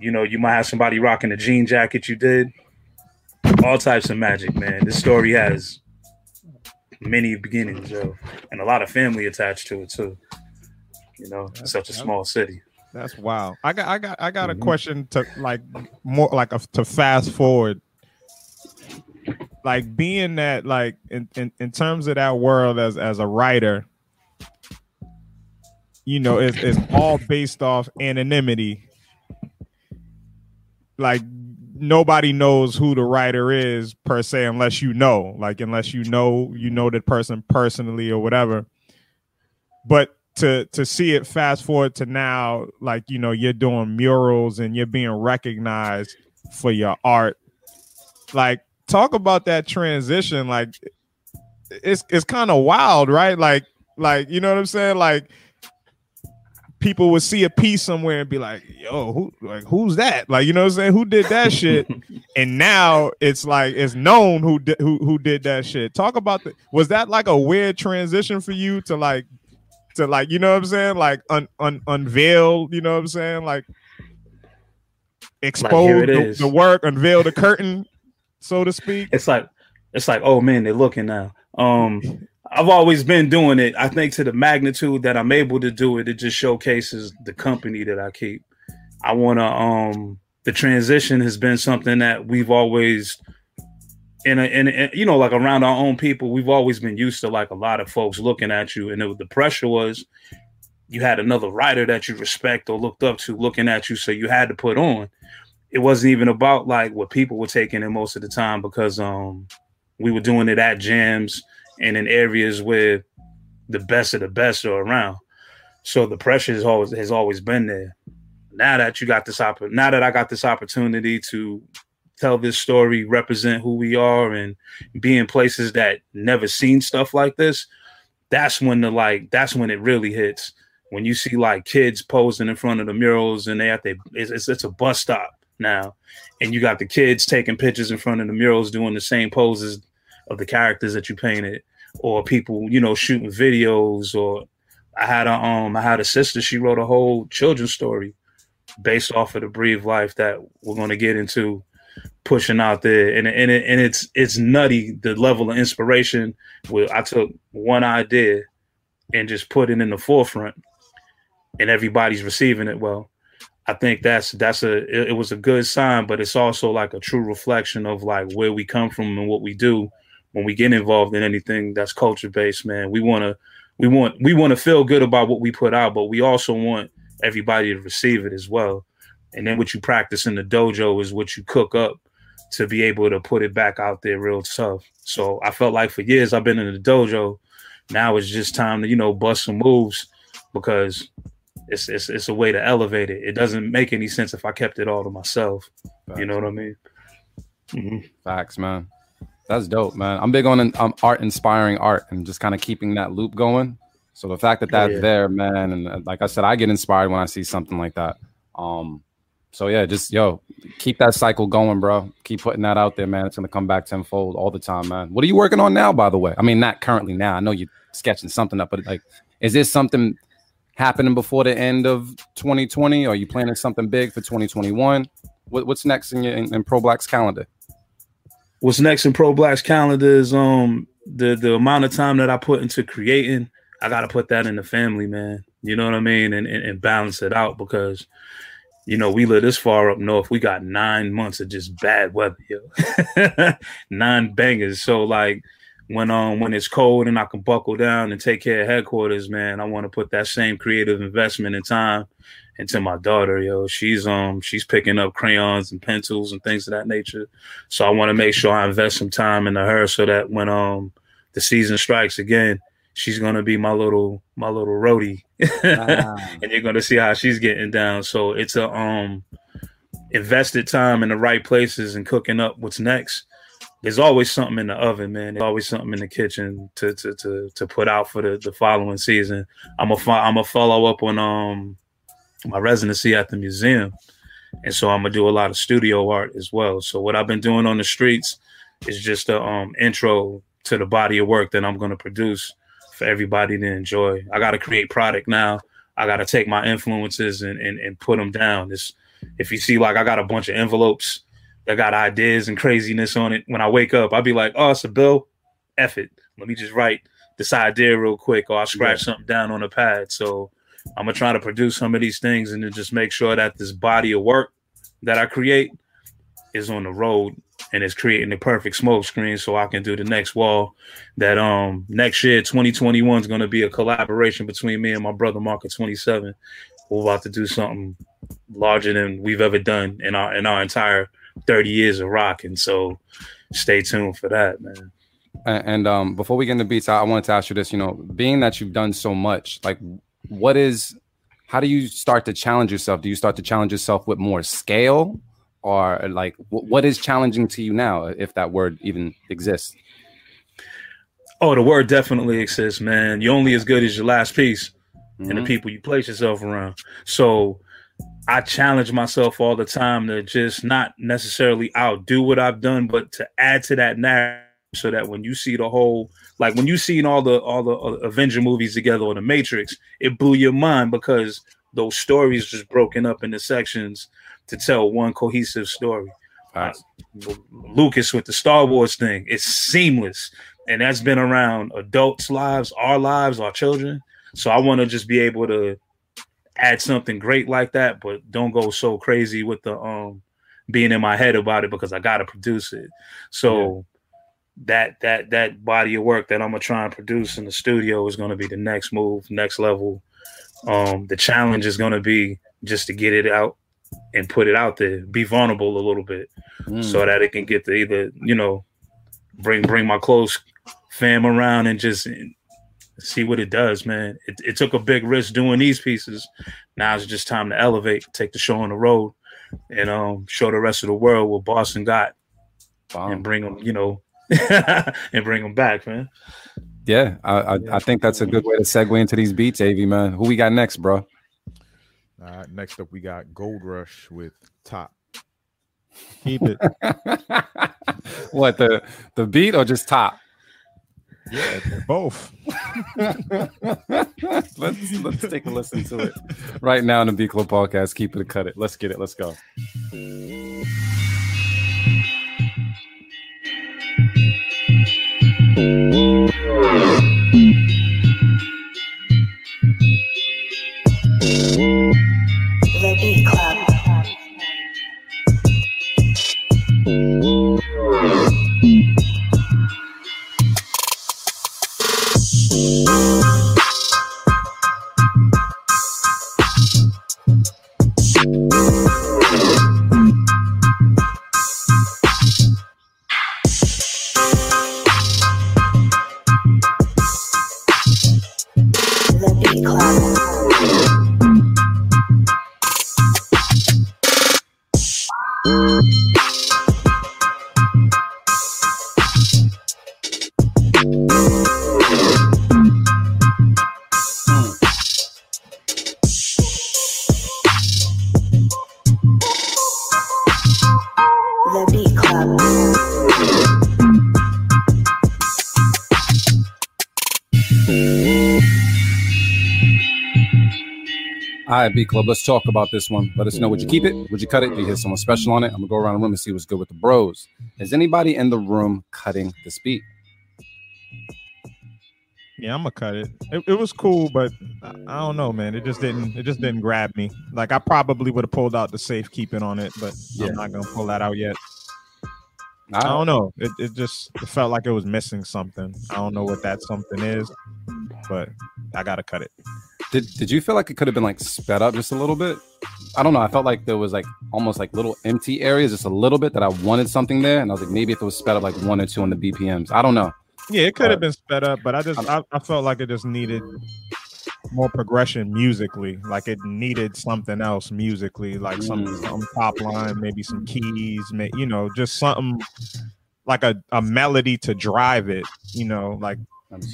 You know, you might have somebody rocking a jean jacket you did. All types of magic, man. This story has many beginnings, yo, and a lot of family attached to it too. You know, it's such a small city. That's wow. I got I got I got Mhm. a question to like more like a, to fast forward. Like being that like in, in, in terms of that world as as a writer, you know, it's it's all based off anonymity. Like nobody knows who the writer is per se unless you know, like unless you know you know that person personally or whatever. But to to see it fast forward to now, like you know, you're doing murals and you're being recognized for your art. Like, talk about that transition. Like, it's it's kind of wild, right? Like, like you know what I'm saying? Like, people would see a piece somewhere and be like, "Yo, who like who's that?" Like, you know what I'm saying? Who did that shit? and now it's like it's known who did who who did that shit. Talk about the was that like a weird transition for you to like to like you know what I'm saying? Like un, un unveil, you know what I'm saying? Like expose it the, the work, unveil the curtain, so to speak. It's like it's like, oh man, they're looking now. Um, I've always been doing it. I think to the magnitude that I'm able to do it, it just showcases the company that I keep. I want to um the transition has been something that we've always in a, in, you know like around our own people we've always been used to like a lot of folks looking at you and it, the pressure was you had another writer that you respect or looked up to looking at you so you had to put on it wasn't even about like what people were taking in most of the time because um we were doing it at jams and in areas where the best of the best are around. So the pressure has always has always been there. Now that you got this opp- now that I got this opportunity to tell this story, represent who we are, and be in places that never seen stuff like this, that's when the like that's when it really hits. When you see like kids posing in front of the murals and they at they it's, it's, it's a bus stop now, and you got the kids taking pictures in front of the murals doing the same poses of the characters that you painted, or people you know shooting videos, or I had a um I had a sister she wrote a whole children's story based off of the breathe life that we're going to get into pushing out there. And and, it, and it's it's nutty the level of inspiration. Where I took one idea and just put it in the forefront and everybody's receiving it well. I think that's that's a it, it was a good sign but it's also like a true reflection of like where we come from and what we do when we get involved in anything that's culture based man we want to we want we want to feel good about what we put out but we also want everybody to receive it as well. And then what you practice in the dojo is what you cook up to be able to put it back out there real tough. So I felt like for years I've been in the dojo. Now it's just time to, you know, bust some moves because it's it's it's a way to elevate it. It doesn't make any sense if I kept it all to myself. Facts. You know what I mean? Mhm. Facts, man. That's dope, man. I'm big on um, art, inspiring art, and just kind of keeping that loop going. So the fact that that's yeah. there, man, and uh, like I said, I get inspired when I see something like that. Um, so yeah, just yo, keep that cycle going, bro. Keep putting that out there, man. It's gonna come back tenfold all the time, man. What are you working on now, by the way? I mean, not currently now. I know you're sketching something up, but like, is this something happening before the end of 2020? Or are you planning something big for 2021? What, what's next in your in, in ProBlak's calendar? What's next in ProBlak's calendar is um the the amount of time that I put into creating. I got to put that in the family, man. You know what I mean, and, and and balance it out because you know we live this far up north. We got nine months of just bad weather, yo. nine bangers. So like when um when it's cold and I can buckle down and take care of headquarters, man, I want to put that same creative investment and time into my daughter, yo. She's um she's picking up crayons and pencils and things of that nature. So I want to make sure I invest some time into her so that when um the season strikes again, she's gonna be my little my little roadie. and you're gonna see how she's getting down. So it's a um invested time in the right places and cooking up what's next. There's always something in the oven, man. There's always something in the kitchen to to to, to put out for the, the following season. I'm a I'm a follow up on um my residency at the museum, and so I'm gonna do a lot of studio art as well. So what I've been doing on the streets is just a um intro to the body of work that I'm gonna produce for everybody to enjoy. I got to create product now. I got to take my influences and, and, and put them down. This, if you see, like I got a bunch of envelopes that got ideas and craziness on it. When I wake up, I'll be like, oh, it's a bill. F it. Let me just write this idea real quick, or I'll scratch something down on a pad. So I'm gonna try to produce some of these things and then just make sure that this body of work that I create is on the road and it's creating the perfect smoke screen so I can do the next wall. That um next year, 2021 is gonna be a collaboration between me and my brother Mark Market 27. We're about to do something larger than we've ever done in our in our entire 30 years of rocking. So stay tuned for that, man. And, and um, before we get into beats, I, I wanted to ask you this. You know, being that you've done so much, like, what is, how do you start to challenge yourself? Do you start to challenge yourself with more scale, or like, wh- what is challenging to you now, if that word even exists? Oh, the word definitely exists, man. You're only as good as your last piece and the Mhm. people you place yourself around. So I challenge myself all the time to just not necessarily outdo what I've done, but to add to that narrative so that when you see the whole, like when you seen all the all the uh, Avenger movies together or the Matrix, it blew your mind because those stories just broken up into sections to tell one cohesive story. Facts. Lucas with the Star Wars thing. It's seamless. And that's been around adults' lives, our lives, our children. So I want to just be able to add something great like that, but don't go so crazy with the um being in my head about it because I gotta produce it. So that that that body of work that I'm gonna try and produce in the studio is gonna be the next move, next level. Um, the challenge is gonna be just to get it out and put it out there, be vulnerable a little bit, Mm. so that it can get to either you know bring bring my close fam around and just see what it does, man. It, it took a big risk doing these pieces. Now it's just time to elevate, take the show on the road, and um show the rest of the world what Boston got, Bomb. and bring them, you know, and bring them back, man. Yeah, I, I, I think that's a good way to segue into these beats, Av man. Who we got next, bro? All right, next up we got Gold Rush with Top. Keep it. what the the beat or just top? Yeah, both. let's let's take a listen to it right now in the B Club podcast. Keep it cut it. Let's get it. Let's go. The The Beat Club. All right, B Club. Let's talk about this one. Let us know. Would you keep it? Would you cut it? Do you hear someone special on it? I'm gonna go around the room and see what's good with the bros. Is anybody in the room cutting this beat? Yeah, I'm gonna cut it. it. It was cool, but I, don't know, man. It just didn't. It just didn't grab me. Like I probably would have pulled out the safekeeping on it, but Yeah. I'm not gonna pull that out yet. I I don't know. It, it just it felt like it was missing something. I don't know what that something is, but I gotta cut it. Did Did you feel like it could have been like sped up just a little bit? I don't know. I felt like there was like almost like little empty areas, just a little bit that I wanted something there, and I was like, maybe if it was sped up like one or two on the BPMs. I don't know. Yeah, it could have been sped up, but I just I, I felt like it just needed more progression musically. Like it needed something else musically, like some Mm. some top line, maybe some keys, you know, just something like a, a melody to drive it. You know, like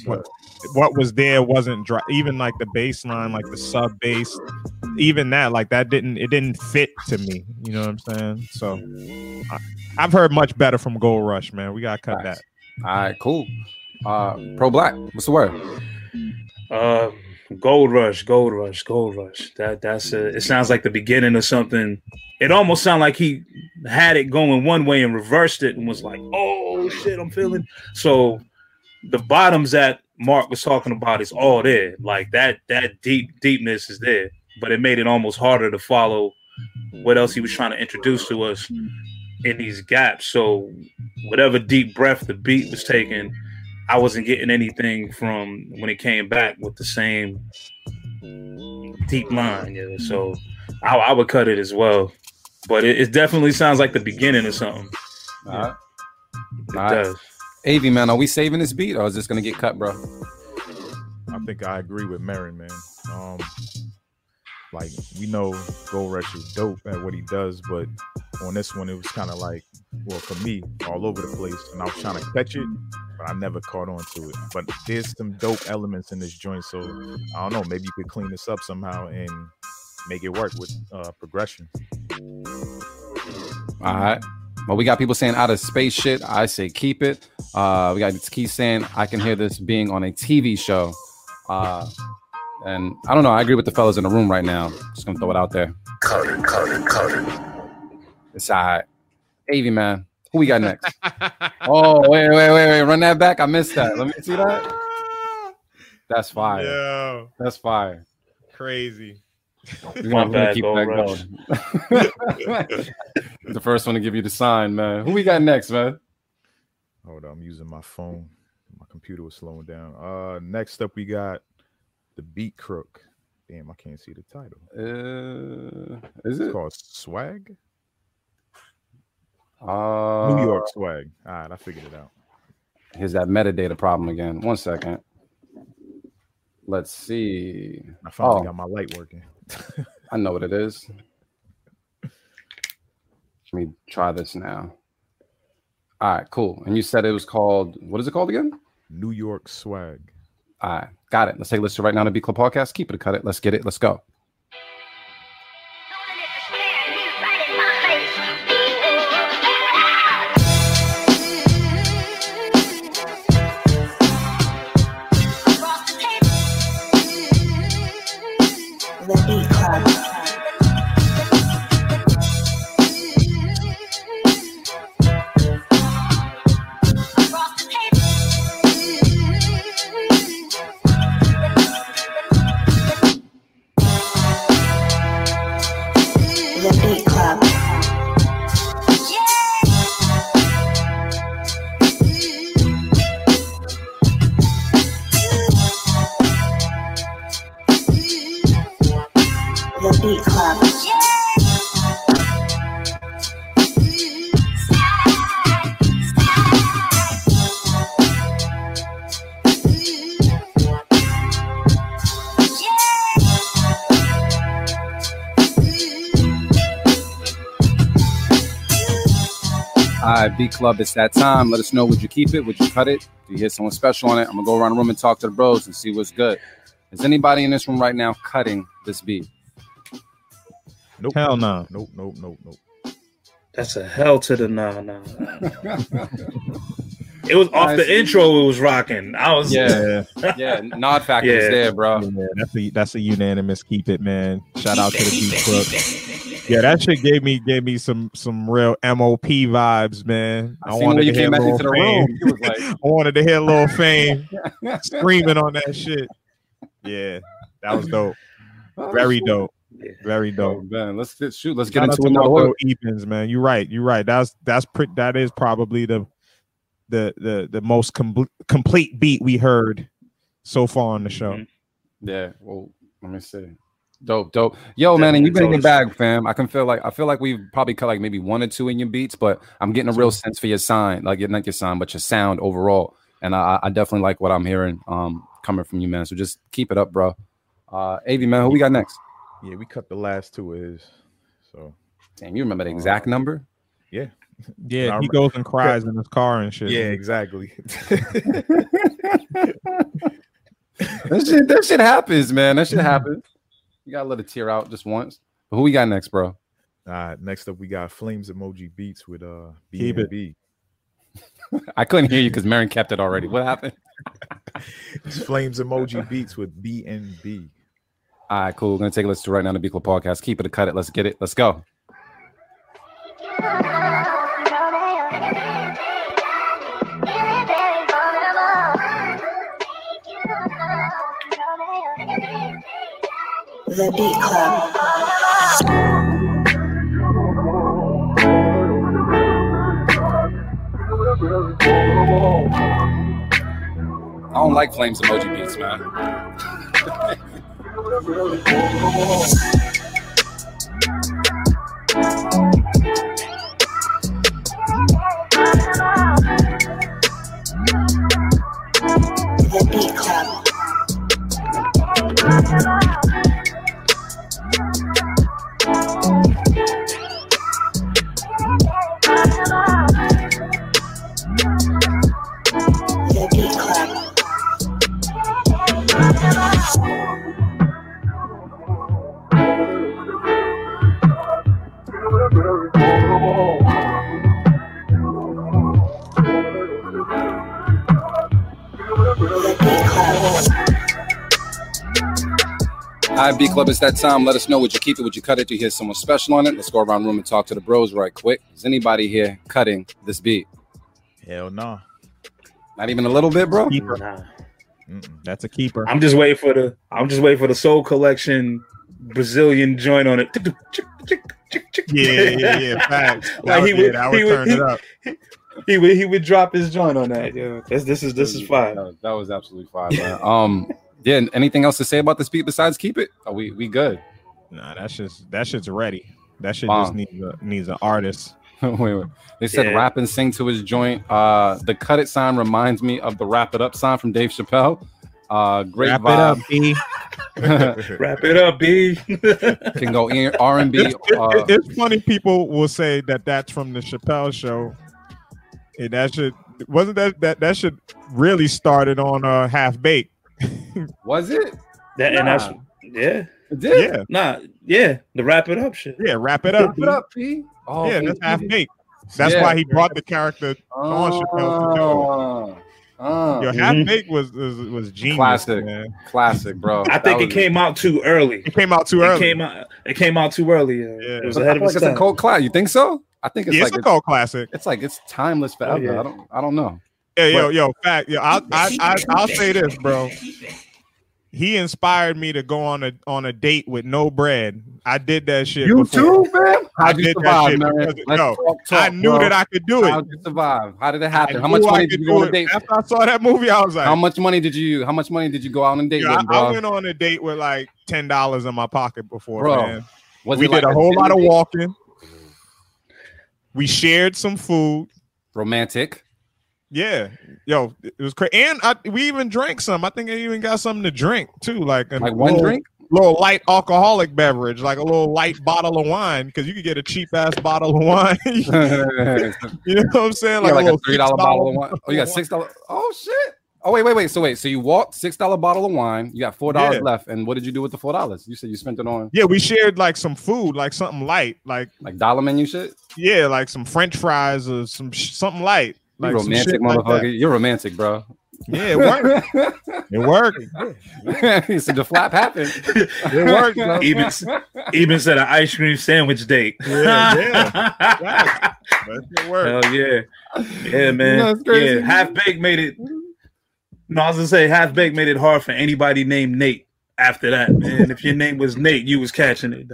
what what was there wasn't dri- even like the bass line, like the sub bass, even that like that didn't it didn't fit to me. You know what I'm saying? So I, I've heard much better from Gold Rush, man. We gotta cut Facts. that. All right, cool. Uh, ProBlak, what's the word? Uh, Gold Rush, Gold Rush, Gold Rush. That that's a, it sounds like the beginning of something. It almost sounded like he had it going one way and reversed it and was like, "Oh shit, I'm feeling." So the bottoms that Mark was talking about is all there. Like that that deep deepness is there, but it made it almost harder to follow what else he was trying to introduce to us in these gaps. So whatever deep breath the beat was taking, I wasn't getting anything from when it came back with the same deep line. Yeah, so I, I would cut it as well. But it, it definitely sounds like the beginning of something. All right. It All right. does. AV man, are we saving this beat or is this gonna get cut, bro? I think I agree with Mary, man. Um, like we know Gold Rush is dope at what he does, but on this one it was kind of like, well, for me, all over the place, and I was trying to catch it, but I never caught on to it. But there's some dope elements in this joint, so I don't know. Maybe you could clean this up somehow and make it work with uh, progression. All right. Well, we got people saying out of space shit. I say keep it. Uh, we got Key saying I can hear this being on a TV show. Uh, and I don't know. I agree with the fellas in the room right now. Just gonna throw it out there. Cut it, cut it, cut it. It's all right. AV man, who we got next? oh, wait, wait, wait, wait. Run that back. I missed that. Let me see that. That's fire. Yeah, That's fire. crazy. We're gonna, bad, keep Gold that going. the first one to give you the sign, man. Who we got next, man? Hold on, I'm using my phone. My computer was slowing down. Uh, next up we got the Beat Crook. Damn, I can't see the title. Uh, is It's it called Swag. uh, New York Swag. All right, I figured it out. Here's that metadata problem again. One second. Let's see. I finally Oh. got my light working. I know what it is. Let me try this now. All right, cool. And you said it was called what is it called again? New York Swag. All right, got it. Let's take a listen right now to B Club Podcast. Keep it, cut it. Let's get it. Let's go. B Club, it's that time. Let us know. Would you keep it? Would you cut it? Do you hear someone special on it? I'm gonna go around the room and talk to the bros and see what's good. Is anybody in this room right now cutting this beat? Nope. Hell no. Nope. Nope. Nope. Nope. That's a hell to the nah, nah. It was off I the see. intro. It was rocking. I was Yeah. Yeah, yeah, nod factor is Yeah. there, bro. yeah, that's a that's a unanimous keep it, man. Shout out to the beat crook. Yeah, that shit gave me gave me some some real MOP vibes, man. I when you to hear came back into the Fame. room. You was like, I wanted to hear Lil Fame screaming on that shit. Yeah, that was dope. Very dope. Very Oh, dope. man, let's get, shoot. Let's get Shout into to another. Evans, man. You're right. You're right. That's that's pretty. That is probably the the the the most com- complete beat we heard so far on the show. Mhm. Yeah. Well, let me see. Dope, dope. Yo, man, and you've been in your bag, fam. I can feel like I feel like we've probably cut like maybe one or two in your beats, but I'm getting a real sense for your sign, like not your sign, but your sound overall. And I, I definitely like what I'm hearing um coming from you, man. So just keep it up, bro. Uh AV man, who we got next? Yeah, we cut the last two of his. So Damn, you remember the exact number? yeah. Yeah, he goes and cries in his car and shit. Yeah, exactly. That shit, that shit happens, man. That shit happens. You gotta let it tear out just once. But who we got next, bro? All right, next up we got Flames Emoji Beats with uh Keep it. B. I couldn't hear you because Marin kept it already. What happened? Flames Emoji Beats with BNB. All right, cool. We're gonna take a listen to right now the Beat Club podcast. Keep it, a cut it. Let's get it. Let's go. The Beat Club. I don't like flames emoji beats, man. Club. All right, B Club, it's that time. Let us know. Would you keep it? Would you cut it? Do you hear someone special on it? Let's go around the room and talk to the bros right quick. Is anybody here cutting this beat? Hell no. Not even a little bit, bro. Keeper. Nah. That's a keeper. I'm just waiting for the I'm just waiting for the Soul Collection Brazilian joint on it. Yeah, yeah, yeah. Facts. Like, That would, he would- would he would- turn he- it up. He would he would drop his joint on that. Yeah, this, this is this is That fire. was, that was absolutely fine. Man. Um, yeah. Anything else to say about this beat besides keep it? Are we we good? Nah, that's just that shit's ready. That shit Bomb. just needs a needs an artist. wait, wait. They said Yeah. rap and sing to his joint. Uh, the cut it sign reminds me of the wrap it up sign from Dave Chappelle. Uh, great Wrap it up, B. Wrap it up, B. Can go R and B. It- it- Uh, it's funny people will say that that's from the Chappelle show. And that should wasn't that that that should really started on uh half baked. Was it? That, and that's yeah, It did. Yeah, nah, yeah. The wrap it up shit. yeah, wrap it up. Wrap it up, P. Oh, Yeah, P. that's half baked. That's Yeah. why he brought the character on Chappelle to do. Uh, Yo, Mhm. half baked was, was was genius. Classic. Man. classic, bro. I think it came out too early. It came out too early. It early. came out. It came out too early. Yeah. Yeah. It was ahead feel of like its it's a time. cult class. You think so? I think it's yeah, like it's a it's, cult classic. it's like it's timeless forever. yeah. I don't I don't know. Yeah, yo, yo, fact. Yo, I, I, I, I'll say this, bro. He inspired me to go on a on a date with no bread. I did that shit. You before. too, man. I How'd you did that survive, shit man? because- Let's no, talk, I knew bro. that I could do it. How'd you survive? How did it happen? I How much money did you go on a date? After I saw that movie, I was like, How much money did you? How much money did you go out on a date yo, with, bro? I went on a date with like ten dollars in my pocket before, Bro, man. Was we it like did a whole lot of walking. We shared some food. romantic. Yeah, yo, it was crazy. And I, we even drank some. I think I even got something to drink too, like a Like one little- drink. little light alcoholic beverage, like a little light bottle of wine, because you could get a cheap ass bottle of wine. you know what I'm saying? like, like a little three dollar $6 bottle of wine. Oh, you got six dollar. Oh shit. Oh wait, wait, wait. So wait. So you walked six dollar bottle of wine. You got four dollars Yeah. left. And what did you do with the four dollars? You said you spent it on Yeah, we shared like some food, like something light, like like dollar menu shit. yeah, like some French fries or some sh- something light. You Like some romantic shit like motherfucker. that. You're romantic, bro. yeah, it worked. it worked. he said the flap happened. It worked, bro. Even even said an ice cream sandwich date. Yeah, yeah. But it worked. Hell yeah, yeah, man. know, crazy. Yeah, half baked made it. No, I was gonna say half baked made it hard for anybody named Nate. After that, man, if your name was Nate, you was catching it.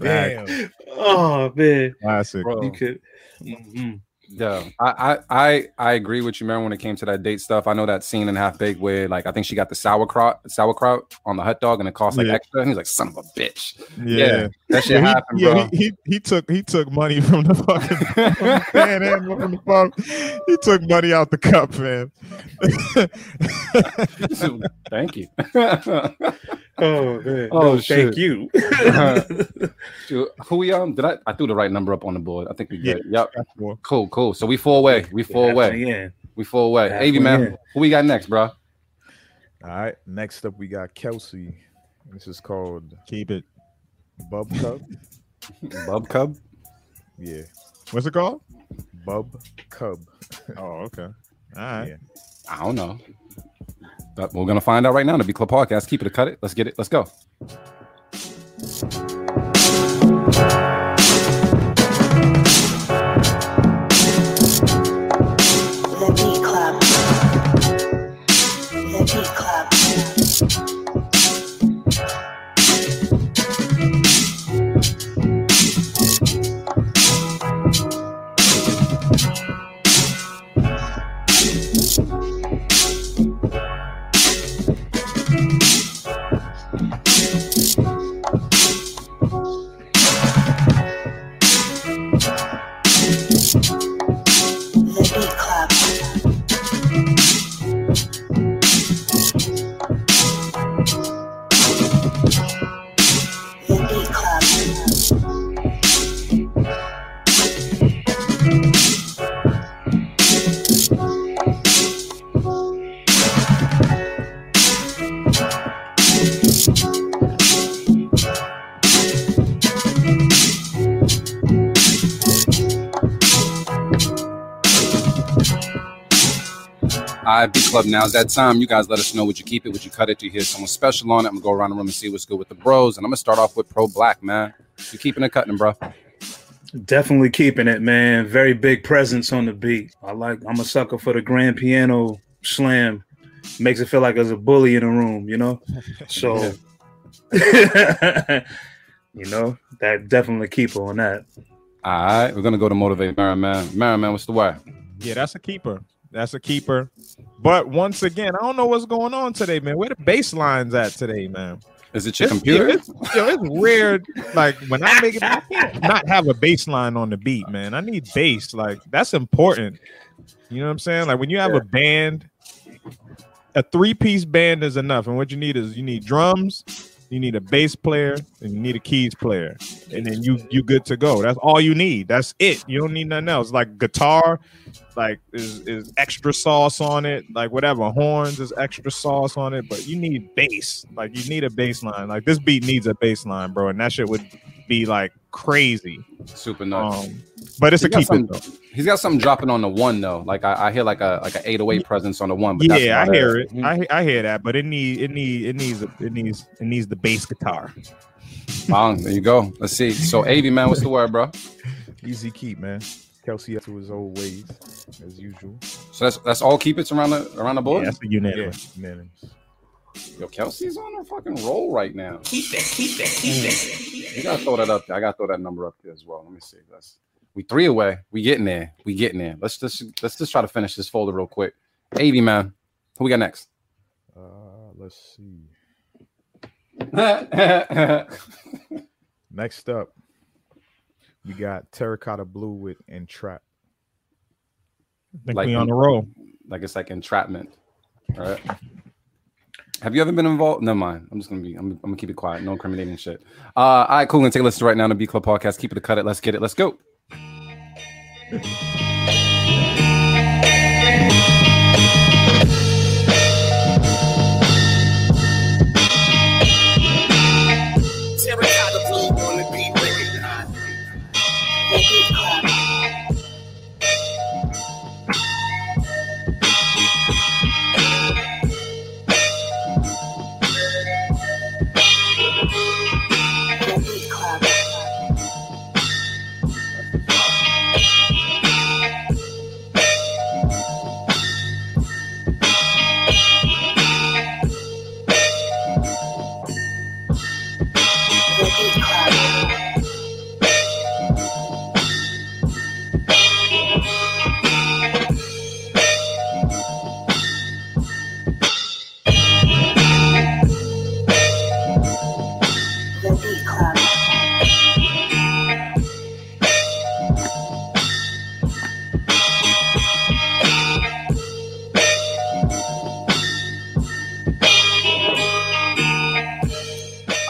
Damn. Oh man, Classic. Bro. you could. Mhm. Yeah, I, I I agree with you, man. When it came to that date stuff, I know that scene in Half Baked where like I think she got the sauerkraut sauerkraut on the hot dog and it cost like Yeah. extra, and he's like, "Son of a bitch." Yeah. that shit Yeah, happened, he, yeah, bro. he, he, he took he took money from the fucking from the pan and from the phone. He took money out the cup, man. Thank you. Oh man. Oh, No. Thank you. Dude, Who we um? Did I? I threw the right number up on the board. I think we Yeah. did. Yep. More. Cool, cool. So we four away. We four away. Yeah. We four away. Halfway Avy man, in. who we got next, bro? All right. Next up, we got Kelsey. This is called Keep it. Bub Cub. Bub Cub. Yeah, What's it called? Bub Cub. Oh, okay. All right. Yeah. I don't know. But we're gonna find out right now. The Be Club Podcast. Keep it or cut it. Let's get it. Let's go. All right, Beat Club. Now is that time. You guys let us know. Would you keep it? Would you cut it? Do you hear someone special on it? I'm gonna go around the room and see what's good with the bros. And I'm gonna start off with ProBlak, man. You keeping it cutting, bro? Definitely keeping it, man. Very big presence on the beat. I like. I'm a sucker for the grand piano slam. makes it feel like there's a bully in the room, you know. So, you know, that definitely keep on that. All right, we're gonna go to motivate Merriman. Merriman, what's the word? Yeah, that's a keeper. That's a keeper. But once again, I don't know what's going on today, man. Where the baselines at today, man? Is it your It's- computer? It's, yo, it's weird. Like when I make it, I can't not have a bass line on the beat, man. I need bass. Like that's important. You know what I'm saying? Like when you have a band, a three piece band is enough. And what you need is you need drums, you need a bass player, and you need a keys player, and then you you good to go. That's all you need. That's it. You don't need nothing else. Like guitar, like is is extra sauce on it. Like whatever horns is extra sauce on it. But you need bass. Like you need a bass line. Like this beat needs a bass line, bro. And that shit would be like crazy. Super nice. Um, but it's He a keep some- it though. He's got something dropping on the one though. Like I, I hear like a like an 808 presence on the one. But that's Yeah, I hear it. Mhm. I, I hear that, but it need it need it needs it needs it needs the bass guitar. Wow, there you go. Let's see. So, Avy man, what's the word, bro? Easy keep, man. Kelsey up to his old ways, as usual. So that's that's all keep it around the around the Yeah, board. that's a Yeah, unanimous. unanimous. Yo, Kelsey's on a fucking roll right now. Keep it, keep it, keep it. You gotta throw that up there. I gotta throw that number up there as well. Let me see. Let's we three away. We getting there. We getting there. Let's just let's just try to finish this folder real quick. Avy man, who we got next? Uh, let's see. Next up, we got Terracotta Blue with Entrap. I think Like we on the roll. like it's like entrapment. All right. Have you ever been involved? Never mind. I'm just gonna be. I'm, I'm gonna keep it quiet. No incriminating shit. Uh, all right, cool. Gonna take a listen right now to B Club Podcast. Keep it a cut it. Let's get it. Let's go.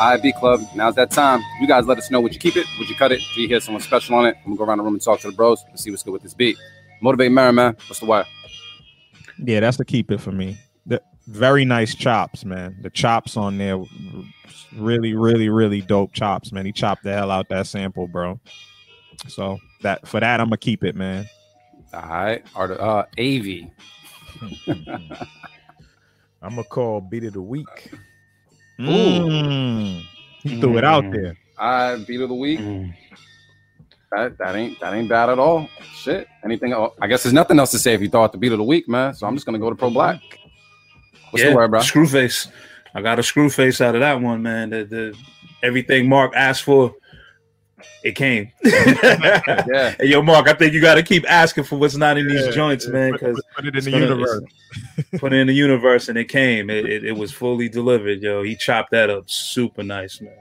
All right, B Club. Now's that time. You guys let us know. Would you keep it? Would you cut it? Do you hear someone special on it? I'm gonna go around the room and talk to the bros. Let's see what's good with this beat. Motivate Mary, man. What's the wire? Yeah, that's the keep it for me. The very nice chops, man. The chops on there, really, really, really dope chops, man. He chopped the hell out that sample, bro. So that for that, I'm gonna keep it, man. All right, Art, uh, Avy. I'm gonna call Beat of the Week. Mm. He threw it out there. All right, beat of the week. Mm. That that ain't that ain't bad at all. Shit. Anything? Else? I guess there's nothing else to say if you thought the beat of the week, man. So I'm just gonna go to ProBlak. What's the word, bro? Screw face. I got a screw face out of that one, man. The, the everything Mark asked for, it came. Yeah. Hey, yo, Mark, I think you got to keep asking for what's not in Yeah, these joints, yeah, man. Because Put it in the universe. put it in the universe, and it came. It, it, it was fully delivered, yo. He chopped that up super nice, man.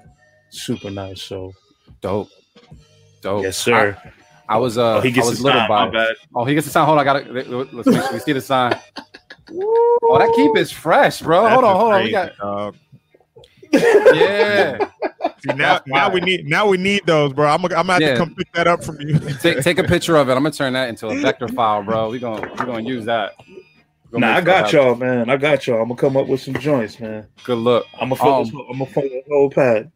Super nice. So, Dope. Dope. yes, sir. I, I was uh oh, he I gets was a little sign, bad. Oh, he gets the sign. Hold on, I got to let's make sure we see the sign. Oh, that keep is fresh, bro. hold on, hold on. We got dog. Yeah. See, now, now we need now we need those, bro. I'm gonna I'm gonna have Yeah. to come pick that up from you. take take a picture of it. I'm gonna turn that into a vector file, bro. We gonna we gonna use that. We're gonna Nah, I got y'all, man. I got y'all. I'm gonna come up with some joints, man. Good look. I'm gonna fill Um, this. whole- I'm gonna fill the whole pad.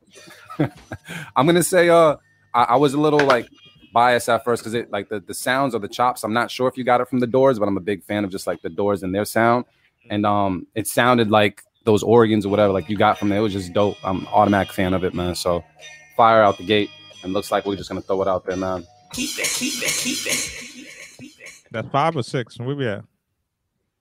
I'm gonna say uh I, I was a little like biased at first because it like the, the sounds or the chops. I'm not sure if you got it from the doors, but I'm a big fan of just like the doors and their sound. And um it sounded like those organs or whatever like you got from there. It was just dope. I'm an automatic fan of it, man. So fire out the gate. And looks like we're just gonna throw it out there, man. Keep it, keep it, keep it. Keep it. That's five or six. Where we at?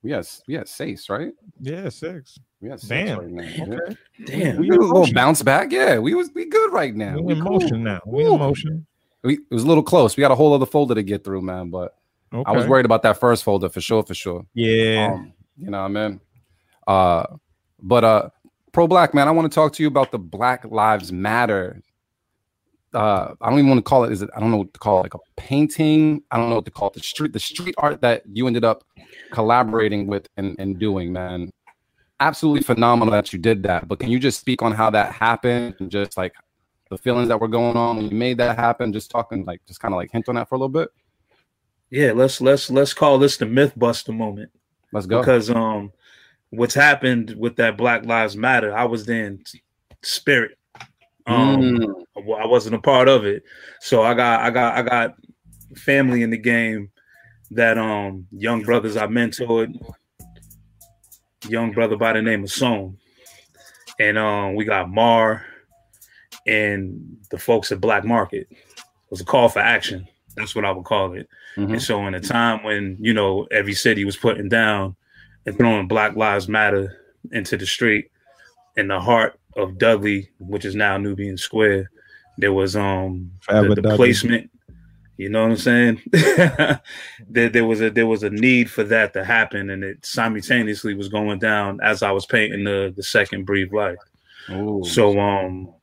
We had we had Sace, right? Yeah, six. We had Sace Damn. right now. Damn. Damn. We We did a in little bounce back. Yeah, we was we good right now. We We in cool. motion now. We Cool. in motion. We, it was a little close. We got a whole other folder to get through, man. But Okay. I was worried about that first folder for sure, for sure. Yeah. Um, you know what I mean? Uh, but uh, ProBlak man, I want to talk to you about the Black Lives Matter. Uh, I don't even want to call it. Is it? I don't know what to call it. Like a painting. I don't know what to call it. The street, the street art that you ended up collaborating with and, and doing, man. Absolutely phenomenal that you did that. But can you just speak on how that happened and just like the feelings that were going on when you made that happen? Just talking like, just kind of like hint on that for a little bit. Yeah, let's let's let's call this the Mythbuster moment. Let's go. because um what's happened with that black lives matter i was there in spirit um Mm. i wasn't a part of it so i got i got i got family in the game that um young brothers i mentored young brother by the name of Song. and um we got mar and the folks at black market it was a call for action that's what i would call it Mhm. and so in a time when, you know, every city was putting down and throwing Black Lives Matter into the street in the heart of Dudley, which is now Nubian Square, there was um the, the placement. You know what I'm saying? there, there was a there was a need for that to happen, and it simultaneously was going down as I was painting the the second Breathe Life. Ooh. So um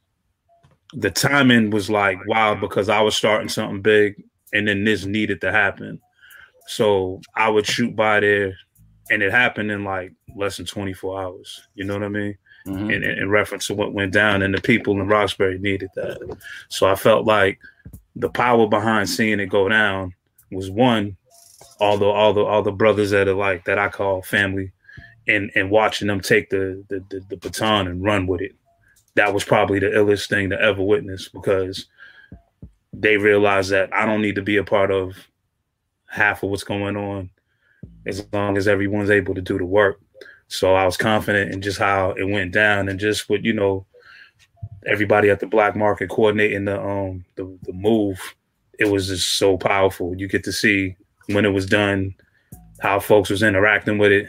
the timing was like wild because I was starting something big and then this needed to happen. So I would shoot by there and it happened in like less than 24 hours. You know what I mean? Mhm. In, in, in reference to what went down and the people in Roxbury needed that. So I felt like the power behind seeing it go down was one, all the all the all the brothers that are like that I call family and and watching them take the the, the, the baton and run with it. That was probably the illest thing to ever witness because they realized that I don't need to be a part of half of what's going on as long as everyone's able to do the work. So I was confident in just how it went down and just with, you know, everybody at the black market coordinating the um the, the move. It was just so powerful. You get to see when it was done, how folks was interacting with it,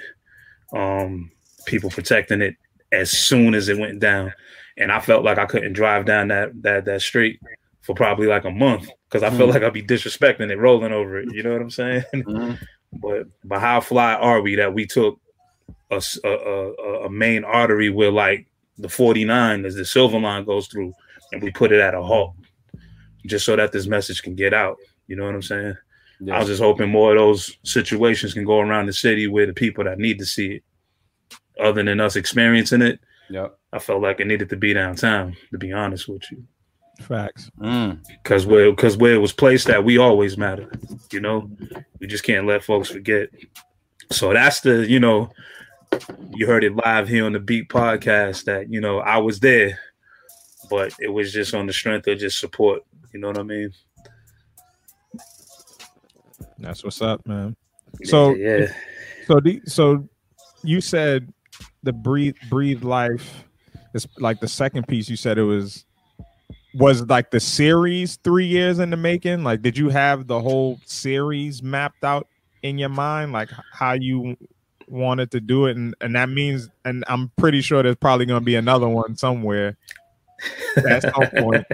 um, people protecting it as soon as it went down. And I felt like I couldn't drive down that that that street for probably like a month because I felt Mm. like I'd be disrespecting it, rolling over it. You know what I'm saying? Mhm. But but how fly are we that we took a, a, a main artery where like the 49 as the silver line goes through and we put it at a halt just so that this message can get out you know what i'm saying Yeah. i was just hoping more of those situations can go around the city where the people that need to see it other than us experiencing it Yep. i felt like it needed to be downtown to be honest with you Facts. Mm. because where because where it was placed at, we always matter. You know, we just can't let folks forget. So that's the you know, you heard it live here on the Beat podcast that you know I was there, but it was just on the strength of just support. You know what I mean? That's what's up, man. So- yeah, So the so you said the breathe breathe life is like the second piece you said it was was like the series three years in the making? Like did you have the whole series mapped out in your mind like how you wanted to do it? And, and that means and i'm pretty sure there's probably going to be another one somewhere at some point.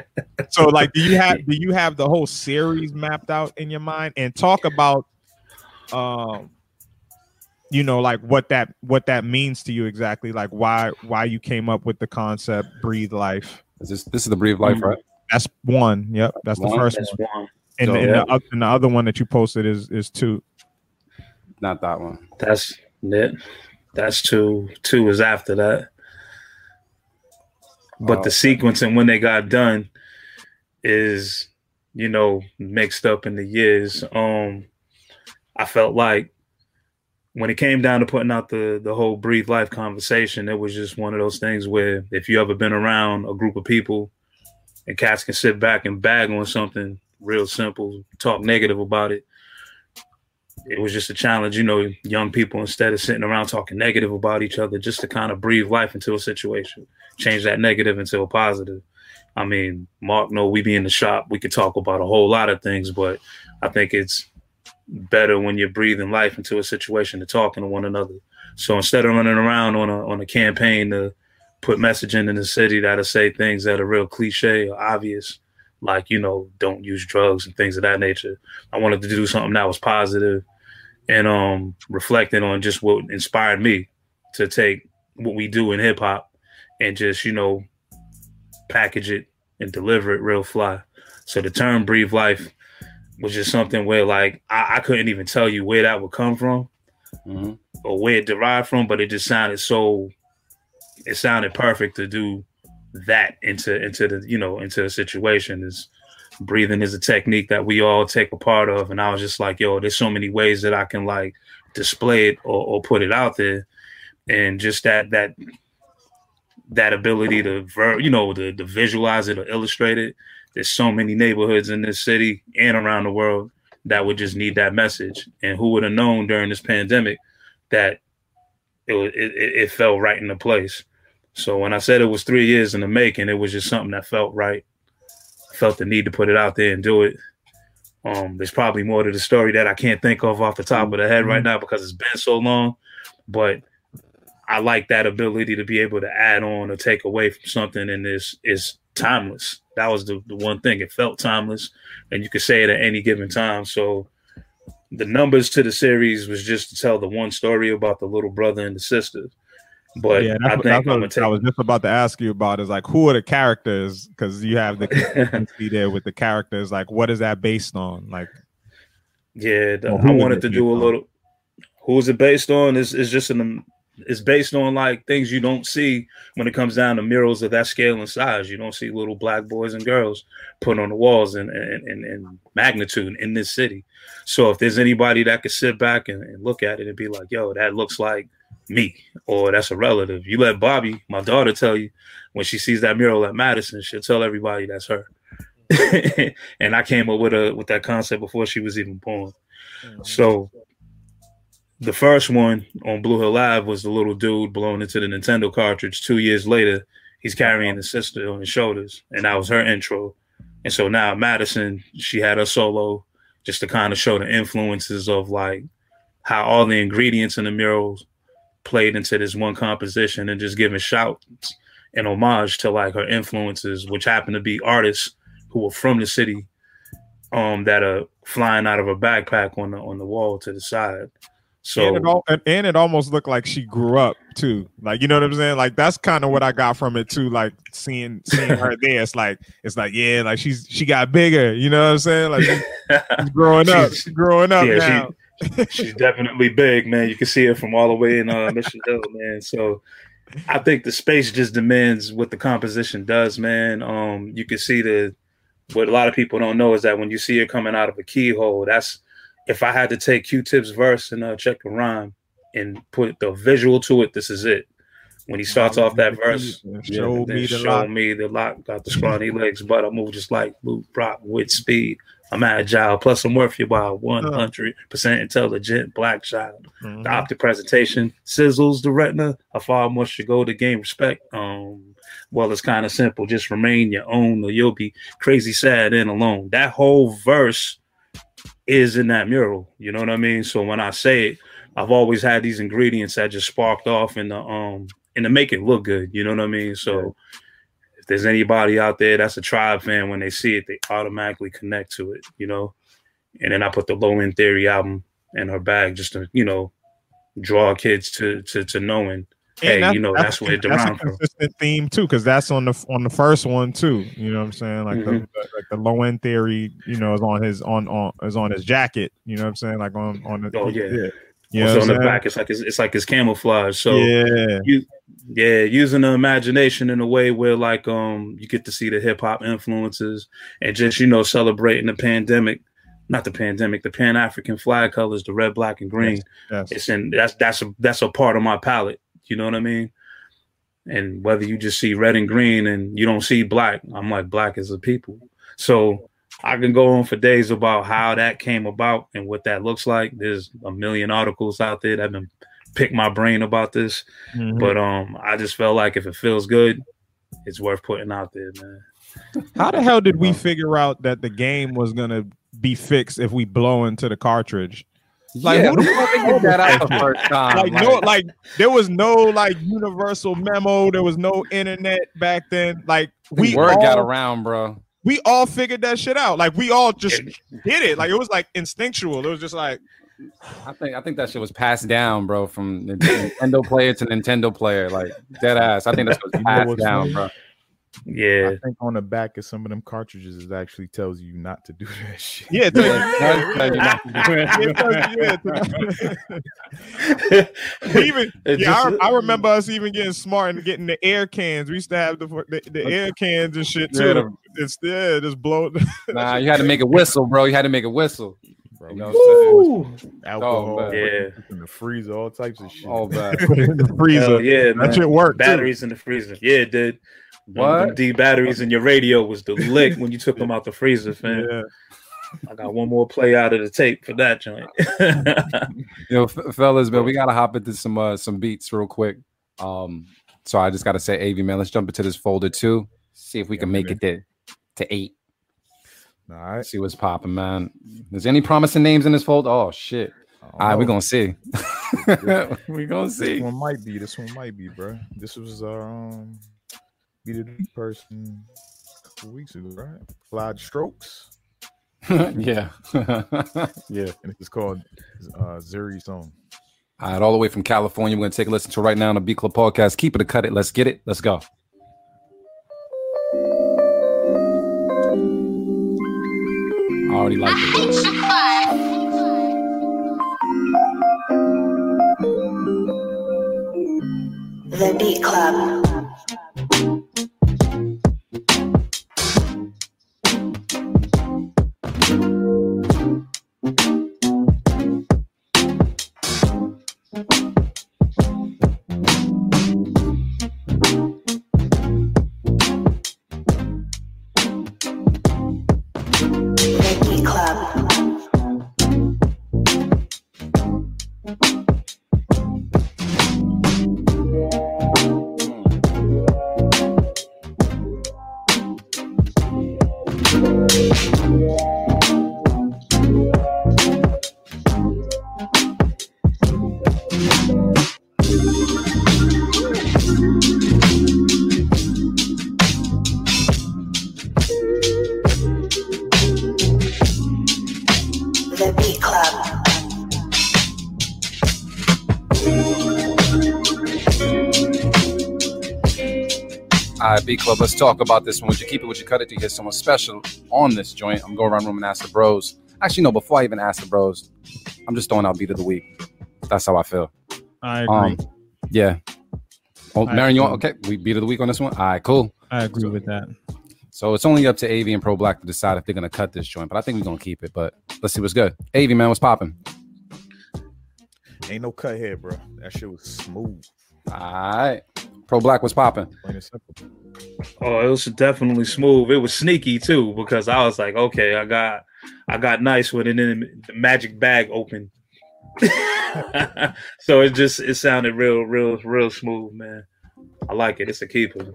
So like do you have do you have the whole series mapped out in your mind? And talk about um you know like what that what that means to you exactly like why why you came up with the concept breathe life Is this this is the breathe life, right? that's one yep that's the first that's one one. and, So- and, the, and the other one that you posted is is two Not that one. That's it. That's two. Two is after that. But the Oh. sequence and when they got done is, you know, mixed up in the years. Um, I felt like when it came down to putting out the the whole breathe life conversation, it was just one of those things where if you ever been around a group of people and cats can sit back and bag on something real simple, talk negative about it, it was just a challenge, you know, young people instead of sitting around talking negative about each other, just to kind of breathe life into a situation, change that negative into a positive. I mean, Mark, no, we be in the shop, we could talk about a whole lot of things, but I think it's better when you're breathing life into a situation to talking to one another. So instead of running around on a on a campaign to put messaging in the city that'll say things that are real cliche or obvious, like you know, don't use drugs and things of that nature. I wanted to do something that was positive and um reflecting on just what inspired me to take what we do in hip hop and just, you know, package it and deliver it real fly. So the term breathe life was just something where like I, I couldn't even tell you where that would come from Mhm. or where it derived from, but it just sounded so it sounded perfect to do that into into the you know into the situation is breathing is a technique that we all take a part of and i was just like yo there's so many ways that i can like display it or, or put it out there and just that that that ability to ver- you know to, to visualize it or illustrate it there's so many neighborhoods in this city and around the world that would just need that message. And who would have known during this pandemic that it, it it fell right into place? So when i said it was three years in the making it was just something that felt right. I felt the need to put it out there and do it. Um there's probably more to the story that i can't think of off the top of the head right now because it's been so long but I like that ability to be able to add on or take away from something and this is timeless. That was the, the one thing. It felt timeless and you could say it at any given time. So the numbers to the series was just to tell the one story about the little brother and the sister. But yeah, I think what take I was just about to ask you about. Is like who are the characters? Because you have the consistency there with the characters. Like, what is that based on? Like, Yeah, the, I wanted to do a on? little. Who's it based on? Is is just an. It's based on like things you don't see when it comes down to murals of that scale and size. You don't see little black boys and girls put on the walls in in, in, in magnitude in this city. So if there's anybody that could sit back and, and look at it and be like, "Yo, that looks like me," or "That's a relative," you let Bobby, my daughter, tell you when she sees that mural at Madison, she'll tell everybody that's her. and I came up with a with that concept before she was even born. Mm-hmm. So the first one on Blue Hill Ave was the little dude blown into the Nintendo cartridge. Two years later, he's carrying his sister on his shoulders, and that was her intro. And so now Madison, she had a solo just to kind of show the influences of like how all the ingredients in the murals played into this one composition and just giving shouts and homage to like her influences, which happen to be artists who were from the city um that are flying out of a backpack on the on the wall to the side. So and, it all, and, and it almost looked like she grew up too. Like, you know what I'm saying? Like, that's kind of what I got from it too. Like seeing seeing her there, it's like it's like yeah, like she's she got bigger. You know what I'm saying? Like she's, she's growing up, She's- she's growing up yeah, now. she, she's definitely big, man. You can see it from all the way in uh, Mission Hill, man. So I think the space just demands what the composition does, man. Um, you can see the what a lot of people don't know is that when you see it coming out of a keyhole, that's if I had to take Q-Tip's verse and uh, check the rhyme and put the visual to it, this is it. When he starts off that verse, Show then me the show lock. me the lock. Got the scrawny legs, but I move just like Lou Brock with speed. I'm agile, plus I'm worth you by 100 percent intelligent black child. Mhm. The optic presentation sizzles the retina. How far must you go to gain respect? Um, well, it's kind of simple. Just remain your own, or you'll be crazy, sad, and alone. That whole verse is in that mural. You know what I mean? So when I say it, I've always had these ingredients that just sparked off in the um and to make it look good. You know what I mean? So if there's anybody out there that's a tribe fan, when they see it, they automatically connect to it. You know. And then I put the Low End Theory album in her bag just to you know draw kids to to to knowing. Hey, you know that's, where it that's a derived from. consistent theme too, because that's on the on the first one too. You know what I'm saying? Like the, Mhm. the like the low end theory, you know, is on his on on is on his jacket. You know what I'm saying? Like on on the Oh, yeah. You know also on the back, it's like it's, it's like it's camouflage. So yeah, you yeah using the imagination in a way where like um you get to see the hip-hop influences and just you know celebrating the pandemic not the pandemic the pan-african flag colors the red black and green yes. it's in that's that's a that's a part of my palette you know what i mean and whether you just see red and green and you don't see black i'm like black as a people so i can go on for days about how that came about and what that looks like there's a million articles out there that have been pick my brain about this Mhm. but um, I just felt like if it feels good, it's worth putting out there, man. How the hell did we figure out that the game was gonna be fixed if we blow into the cartridge. Like, yeah, who the fuck figured that out the first time? like no like there was no like universal memo. There was no internet back then. Like we we word all, got around, bro. we all figured that shit out. Like we all just did it. Like it was like instinctual. It was just like I think I think that shit was passed down, bro, from Nintendo player to Nintendo player, like dead ass. I think that's what's You know passed what's down, bro. Yeah. I think on the back of some of them cartridges it actually tells you not to do that shit. yeah, it took- Yeah, tell you not to do it. Yeah, it took- yeah, it took- we even It yeah, I, just- I remember us even getting smart and getting the air cans. We used to have the the, the air cans and shit Yeah, too. the- it's yeah, just blow. Nah, you had to make a whistle, bro. You had to make a whistle. Bro, You know used what to put alcohol Oh. Yeah. in the freezer, all types of shit. All bad. Put it in the freezer. Hell yeah, man. that shit worked. too. Batteries in the freezer. Yeah, it did. Them- them What? D batteries in your radio was the lick when you took them out the freezer, fam. Yeah. I got one more play out of the tape for that joint. Yo, f- fellas, man, we gotta hop into some uh, some beats real quick. Um, so I just gotta say, Av, man, let's jump into this folder too. See if we can make man. it to to eight. All right. See what's popping, man. Is any promising names in this folder? Oh shit! All right, we're gonna see. we're gonna This see. one might be. This one might be, bro. This was um, be the Week person a couple weeks ago, right? Fly Strokes, yeah, yeah. and it's called uh, Zuri song. All right, all the way from California. We're gonna take a listen to right now on the B Club podcast. Keep it a cut it. Let's get it. Let's go. I already like it. The Beat Club. B Club, let's talk about this one. Would you keep it? Would you cut it to get someone special on this joint? I'm going around room and ask the bros. Actually, no, before I even ask the bros, I'm just throwing out beat of the week. That's how I feel. I agree. Um, yeah. Oh, I Marion, you want, okay? We beat of the week on this one? All right, cool. I agree with that. So it's only up to AV and ProBlak to decide if they're going to cut this joint, but I think we're going to keep it. But let's see what's good. AV, man, what's popping? Ain't no cut here, bro. That shit was smooth, All right. ProBlak, was popping? plain and simple. Oh, it was definitely smooth. It was sneaky too because I was like, okay, I got, I got nice with it, and then the magic bag open. so it just it sounded real, real, real smooth, man. I like it. It's a keeper.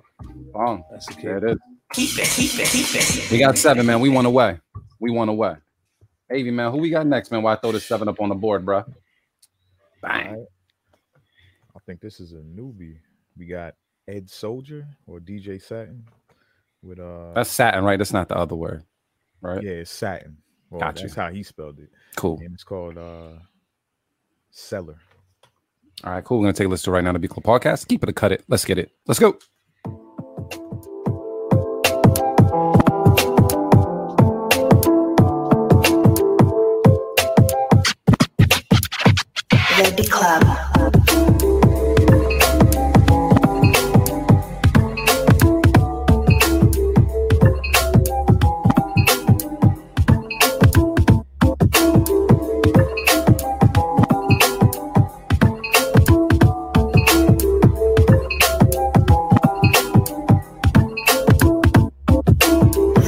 Bong. That's a There keeper. it is. We got seven, man. We won away. We won away. AV, man, who we got next, man? Why I throw this seven up on the board, bro? Bang. All right. I think this is a newbie. We got Ed Soldier or DJ Satin with uh That's satin, right? That's not the other word, right? yeah, it's Satin. Well, Got you. that's how he spelled it. Cool. And it's called uh Seller. All right, cool. We're gonna take a listen to right now to Be Club Podcast. Keep it a cut it. Let's get it. Let's go. The Club.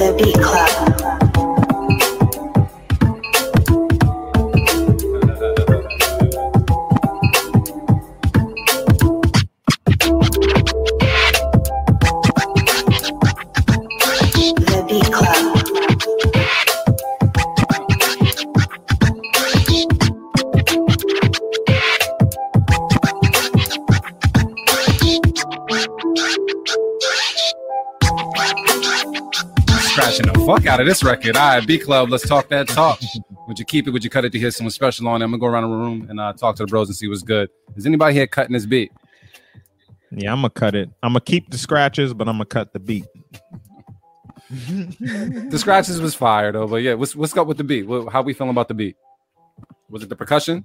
The Beat Club. Out of this record. All right, B Club, let's talk that talk. Would you keep it? Would you cut it to hear someone special on it? I'm gonna go around the room and uh, talk to the bros and see what's good. Is anybody here cutting this beat? Yeah, I'm gonna cut it. I'm gonna keep the scratches, but I'm gonna cut the beat. The scratches was fire though, but yeah, what's what's up with the beat? What, how we feeling about the beat? Was it the percussion?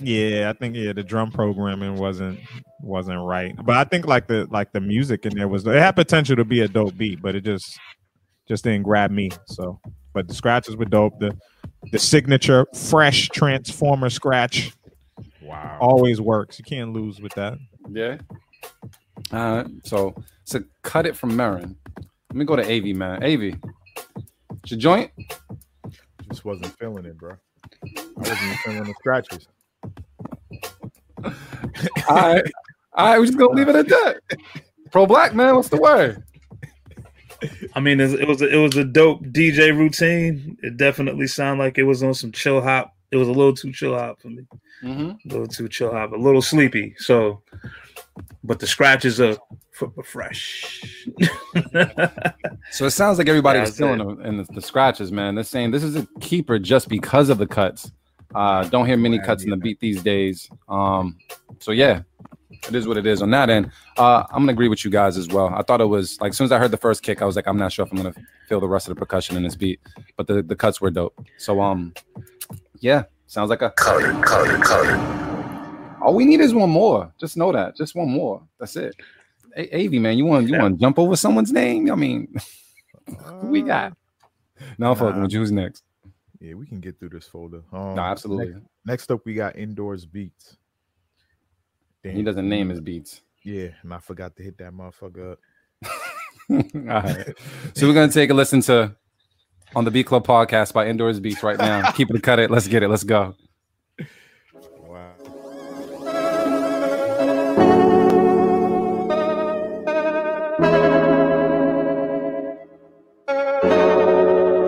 Yeah, I think yeah, the drum programming wasn't wasn't right, but I think like the like the music in there was it had potential to be a dope beat, but it just just didn't grab me. So, but the scratches were dope. The the signature fresh transformer scratch Wow. always works. You can't lose with that. Yeah. All right. So so cut it from Marin. Let me go to AV, man. AV. It's your joint? Just wasn't feeling it, bro. I wasn't feeling the scratches. All right. All right, we're just gonna leave it at that. ProBlak man, what's the word? I mean, it it was a, it was a dope DJ routine. It definitely sounded like it was on some chill hop. It was a little too chill hop for me. Mm-hmm. A little too chill hop, a little sleepy. So, but the scratches are f- fresh. So it sounds like everybody Yeah, was feeling it. the, in the, the scratches, man. They're saying this is a keeper just because of the cuts. Uh, don't hear many cuts in the beat these days. Um, so yeah, it is what it is on that end. Uh, I'm gonna agree with you guys as well. I thought it was like as soon as I heard the first kick, I was like, I'm not sure if I'm gonna feel the rest of the percussion in this beat, but the, the cuts were dope. So um, yeah, sounds like a Cut it, cut it, cut it. all we need is one more. Just know that, just one more. That's it. A- AV man, you want you want to jump over someone's name? I mean, who we got? No, I'm fucking Nah. with you. Who's next? Yeah, we can get through this folder. Um, No, absolutely. Next, next up, we got indoors beats. He doesn't name his beats. Yeah, and I forgot to hit that motherfucker up. All right. So we're gonna take a listen to on the Beat Club podcast by Indoors Beats right now. Keep it cut it. Let's get it. Let's go.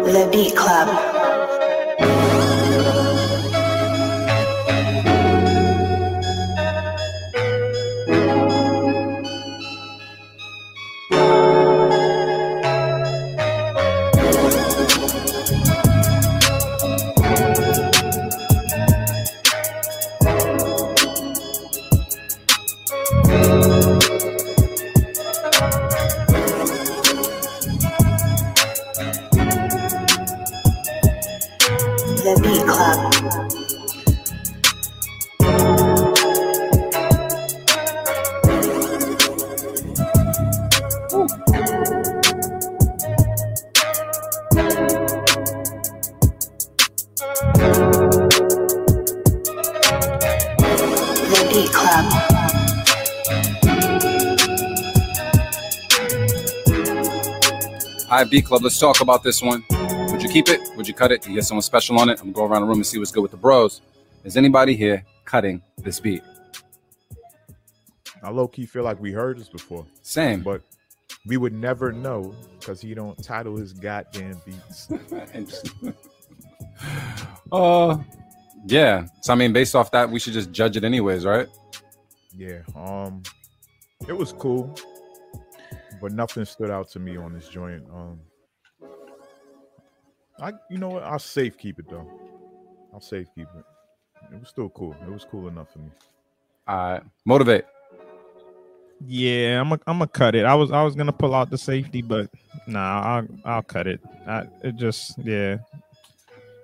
The Beat Club. Beat Club. Let's talk about this one. Would you keep it? Would you cut it? You get someone special on it. I'm gonna go around the room and see what's good with the bros. Is anybody here cutting this beat? I low key feel like we heard this before, Same. but we would never know because he don't title his goddamn beats. uh, yeah. So I mean, based off that, we should just judge it anyways, right? Yeah, um, it was cool, but nothing stood out to me on this joint. Um, I, you know what? I'll safe keep it though. I'll safe keep it. It was still cool. It was cool enough for me. All right. Motivate. Yeah, I'm a, I'm gonna cut it. I was I was gonna pull out the safety, but nah, I'll I'll cut it. I, it just yeah,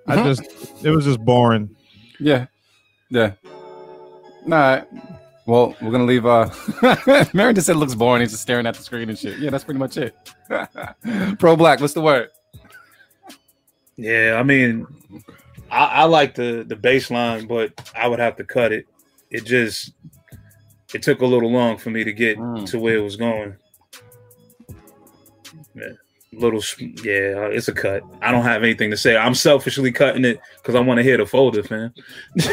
I Mhm. just it was just boring. Yeah. Yeah. All right. Well, we're gonna leave. Uh, Mary just said it looks boring. He's just staring at the screen and shit. Yeah, that's pretty much it. ProBlak. What's the word? Yeah, I mean, I, I like the the baseline, but I would have to cut it. It just it took a little long for me to get Mm. to where it was going. Yeah, little, yeah, it's a cut. I don't have anything to say. I'm selfishly cutting it because I want to hear the folder, fam. That's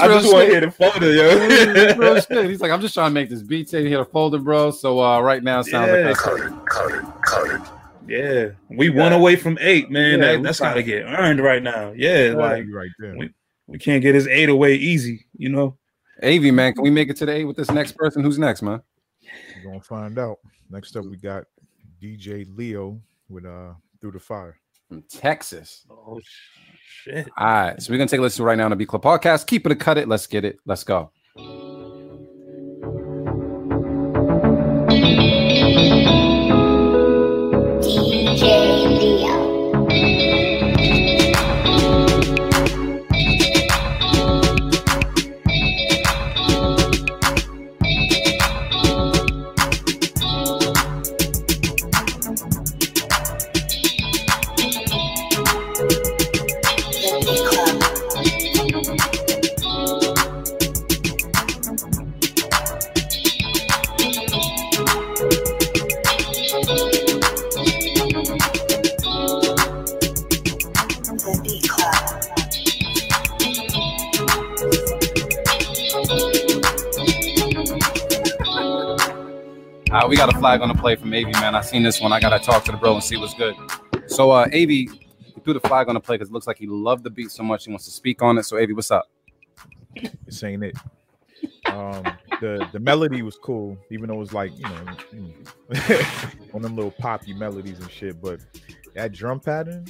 I just want to hear the folder, yo. He's like, I'm just trying to make this beat. Say here a folder, bro. So uh, right now, it sounds Yeah. like Cut it, cut it, cut it. yeah, we one away from eight, man. Yeah, that, we that's fine. got to get earned right now. Yeah, like right there. we, we can't get his eight away easy, you know. AV man. Can we make it to the eight with this next person? Who's next, man? We're gonna find out. Next up, we got DJ Leo with uh Through the Fire. From Texas. Oh shit. All right. So we're gonna take a listen right now on the Beat Club podcast. Keep it a cut it. Let's get it. Let's go. Uh, we got a flag on the play from AV, man. I seen this one. I gotta talk to the bro and see what's good. So uh AV he threw the flag on the play because it looks like he loved the beat so much he wants to speak on it. So AV, what's up? This ain't it. Um, the the melody was cool, even though it was like you know mm, on them little poppy melodies and shit. But that drum pattern,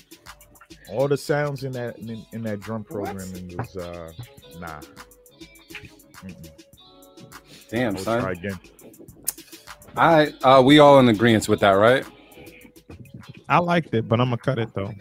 all the sounds in that in, in that drum programming was uh nah. Mm-mm. Damn, We'll son. try again. Right. Uh we all in agreement with that, right? I liked it, but I'm gonna cut it though.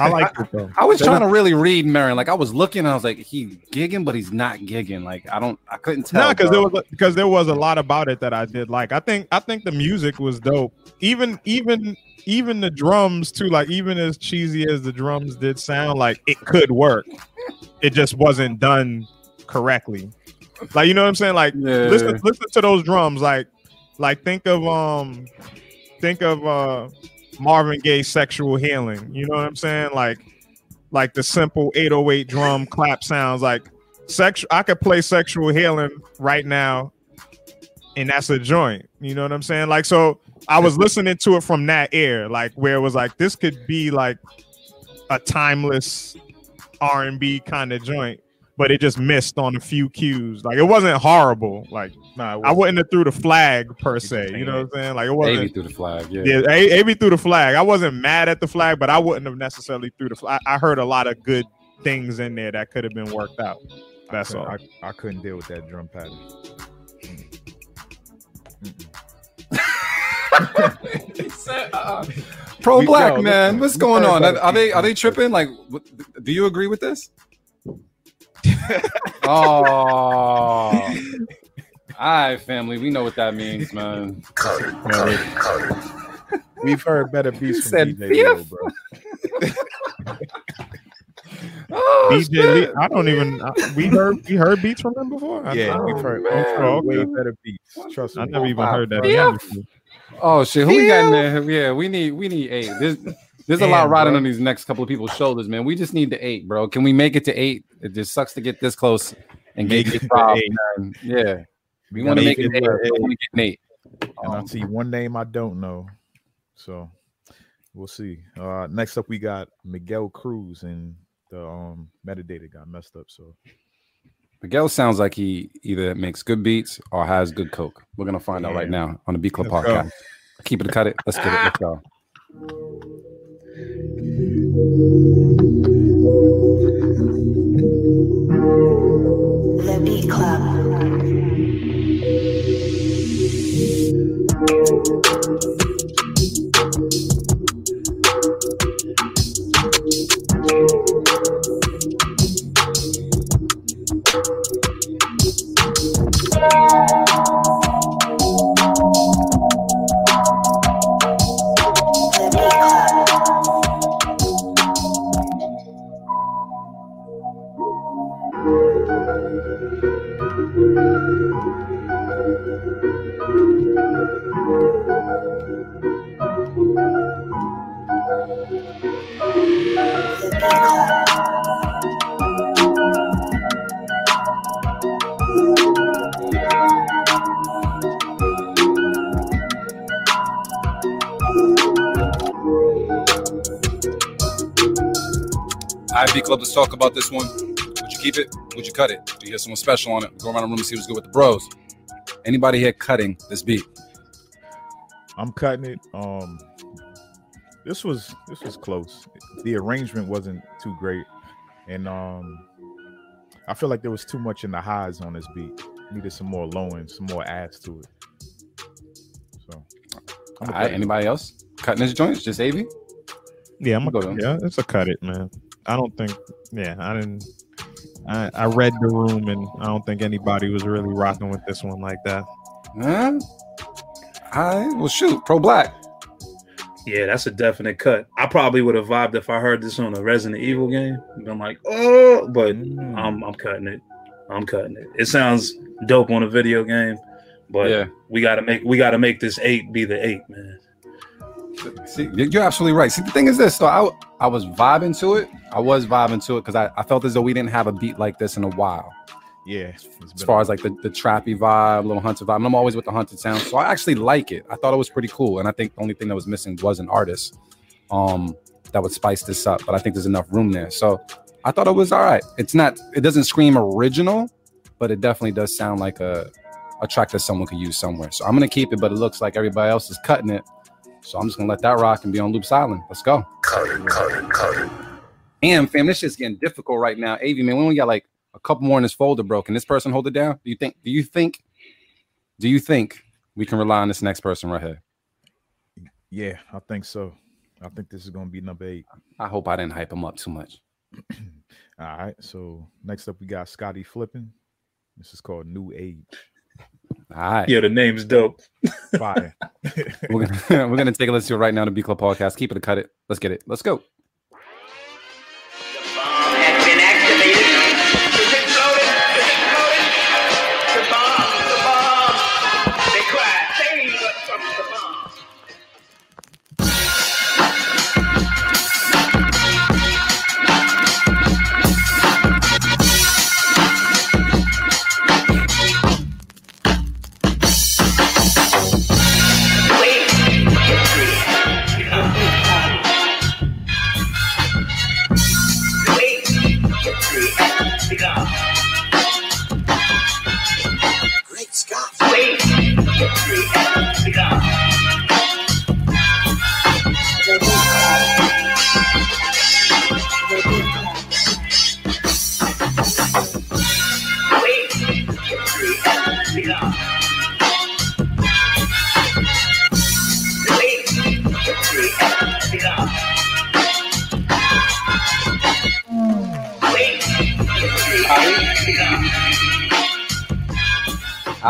I liked it though. I was trying to really read Marin. Like I was looking, and I was like, he gigging, but he's not gigging. Like I don't, I couldn't tell. No, because there was because there was a lot about it that I did like. I think I think the music was dope. Even even even the drums too. Like even as cheesy as the drums did sound, like it could work. It just wasn't done correctly. Like you know what I'm saying? Like Yeah. listen listen to those drums. Like like think of um think of uh Marvin Gaye's sexual healing. You know what I'm saying? Like like the simple 808 drum clap sounds like sexual I could play sexual healing right now and that's a joint. You know what I'm saying? Like so I was listening to it from that air, like where it was like this could be like a timeless R&B kind of joint, but it just missed on a few cues. Like it wasn't horrible. Like Nah, I wouldn't have threw the flag per se. You know what I'm saying? Like it wasn't. through the flag. Yeah. Yeah, A- AB threw the flag. I wasn't mad at the flag, but I wouldn't have necessarily threw the flag. I I heard a lot of good things in there that could have been worked out. That's I, all. I, I couldn't deal with that drum pattern. Mm-mm. Uh-uh. Pro We- black yo, man, listen, what's going on? Are, are they are they tripping? Like, what, do you agree with this? oh, all right, family. We know what that means, man. Cut it, cut it, cut it. We've heard better beats from said DJ Leo, bro. Oh, DJ shit. Lee, I don't even. I, we heard we heard beats from him before. I, Yeah, I, oh, we've heard man. Oh, way better beats. Trust me. I never even heard that. bro. Oh shit, who we got in there? Yeah, we need we need eight. There's there's a lot riding bro. on these next couple of people's shoulders, man. We just need the eight, bro. Can we make it to eight? It just sucks to get this close and get Make it get to eight. Yeah, we want to make make it it eight. to We get an eight. And I'll see one name I don't know. So we'll see. Uh next up we got Miguel Cruz and the um metadata got messed up. So Miguel sounds like he either makes good beats or has good coke. We're gonna find out right now on the Beat Club Let's go. podcast. Keep it, cut it. Let's get it. Let's go. The Beat Club. The Beat Club, let's talk about this one. Would you keep it? Would you cut it? Do you hear someone special on it? Go around the room and see what's good with the bros. Anybody here cutting this beat? I'm cutting it. Um, this was this was close. The arrangement wasn't too great, and um, I feel like there was too much in the highs on this beat. Needed some more low end, some more ass to it. So, All right, anybody else cutting this joint? Just Avi? Yeah, I'm gonna go. Yeah, it's a cut it, man. I don't think. Yeah, I didn't. I, I read the room, and I don't think anybody was really rocking with this one like that. Huh? All right, well, shoot, ProBlak. Yeah, that's a definite cut. I probably would have vibed if I heard this on a Resident Evil game. Been like, oh, but Mm. I'm I'm cutting it. I'm cutting it. It sounds dope on a video game, but Yeah. we gotta make we gotta make this eight be the eight, man. See, you- you're absolutely right. See, the thing is this, so I, I was vibing to it. I was vibing to it because I, I felt as though we didn't have a beat like this in a while. yeah, As far a- as like the, the trappy vibe, little hunter vibe. And I'm always with the hunted sound. So I actually like it. I thought it was pretty cool. And I think the only thing that was missing was an artist um that would spice this up. But I think there's enough room there. So I thought it was all right. It's not, it doesn't scream original, but it definitely does sound like a, a track that someone could use somewhere. So I'm gonna keep it, but it looks like everybody else is cutting it. So I'm just gonna let that rock and be on Loops Island. Let's go. Cut it, cut it, cut it. Damn, fam, this shit's getting difficult right now. Av, man, we only got like a couple more in this folder, bro. Can this person hold it down? Do you think? Do you think? Do you think we can rely on this next person right here? yeah, I think so. I think this is gonna be number eight. I hope I didn't hype him up too much. All right. So next up we got Scotty Flipping. This is called New Age. All right, Yeah, the name's dope. Fire. we're gonna we're gonna take a listen to it right now. to B Club podcast. Keep it, or cut it. Let's get it. Let's go. History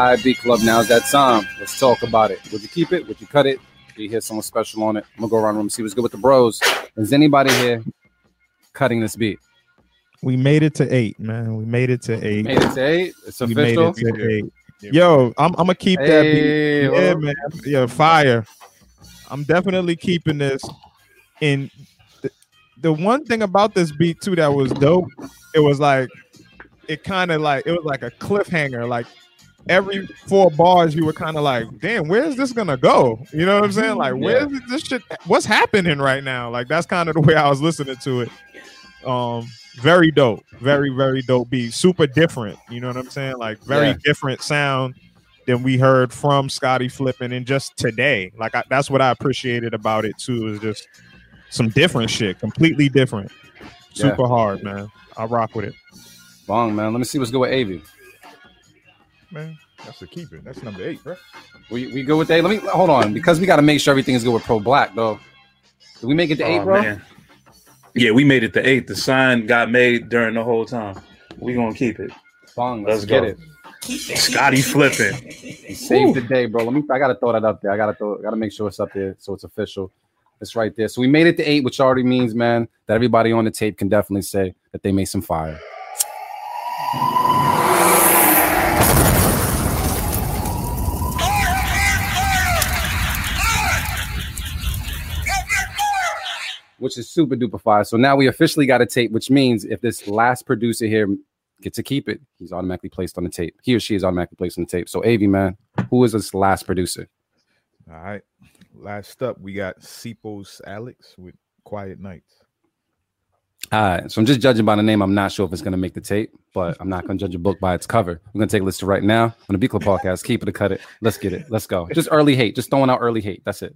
begun. All right, B Club. Now's that time. Let's talk about it. Would you keep it? Would you cut it? Do you hear someone special on it? I'm gonna go around the room see what's good with the bros. Is anybody here cutting this beat? We made it to eight, man. We made it to eight. Made it to eight. It's we made it to eight. Yo, I'm, I'm gonna keep that beat. Yeah, well, man. Yeah, fire. I'm definitely keeping this. And the, the one thing about this beat too that was dope, it was like it kind of like it was like a cliffhanger. Like every four bars, you were kind of like, damn, where's this gonna go? You know what I'm saying? Like, where's this shit? What's happening right now? Like that's kind of the way I was listening to it. Um, very dope, very very dope beat, super different. You know what I'm saying? Like very Yeah. different sound than we heard from Scotty Flippin' and just today. Like I, that's what I appreciated about it too. Is just some different shit, completely different, Yeah. super hard, man. I rock with it, Bong, man. Let me see what's good with Avi. Man, that's a keeper. That's number eight, bro. We we good with that? Let me hold on because we got to make sure everything is good with ProBlak though. Did we make it to eight, Oh, bro? man. Yeah, we made it to eight. The sign got made during the whole time. We gonna keep it. Bong, let's, Let's get go. it. Scotty flipping. Save the day, bro. Let me. I gotta throw that up there. I gotta throw. Gotta make sure it's up there so it's official. It's right there. So we made it to eight, which already means, man, that everybody on the tape can definitely say that they made some fire. Which is super duper fire. So now we officially got a tape, which means if this last producer here gets to keep it, he's automatically placed on the tape. He or she is automatically placed on the tape. So Avi, man, who is this last producer? All right. Last up, we got Sipos Alex with Quiet Nights. All right, so I'm just judging by the name. I'm not sure if it's gonna make the tape, but I'm not gonna judge a book by its cover. We're gonna take a listen right now on the B Club podcast. Keep it or cut it. Let's get it. Let's go. Just early hate. Just throwing out early hate. That's it.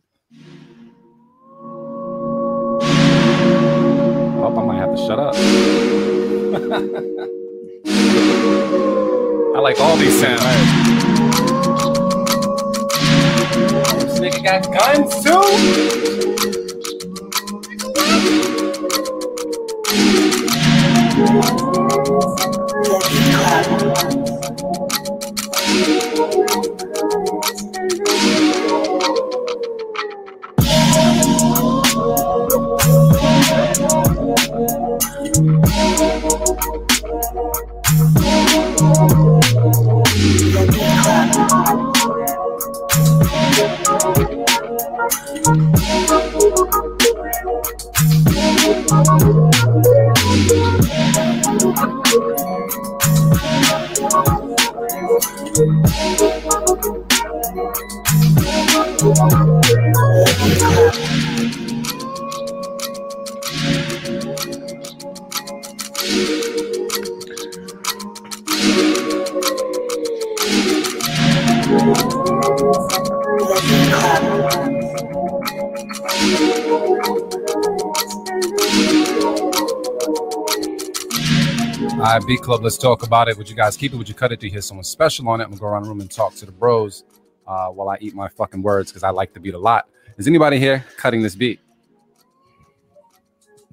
Have to shut up. I like all these sounds. This nigga got guns too. The Beat Club, let's talk about it. Would you guys keep it? Would you cut it? Do you hear someone special on it? I'm gonna go around the room and talk to the bros uh, while I eat my fucking words because I like the beat a lot. Is anybody here cutting this beat?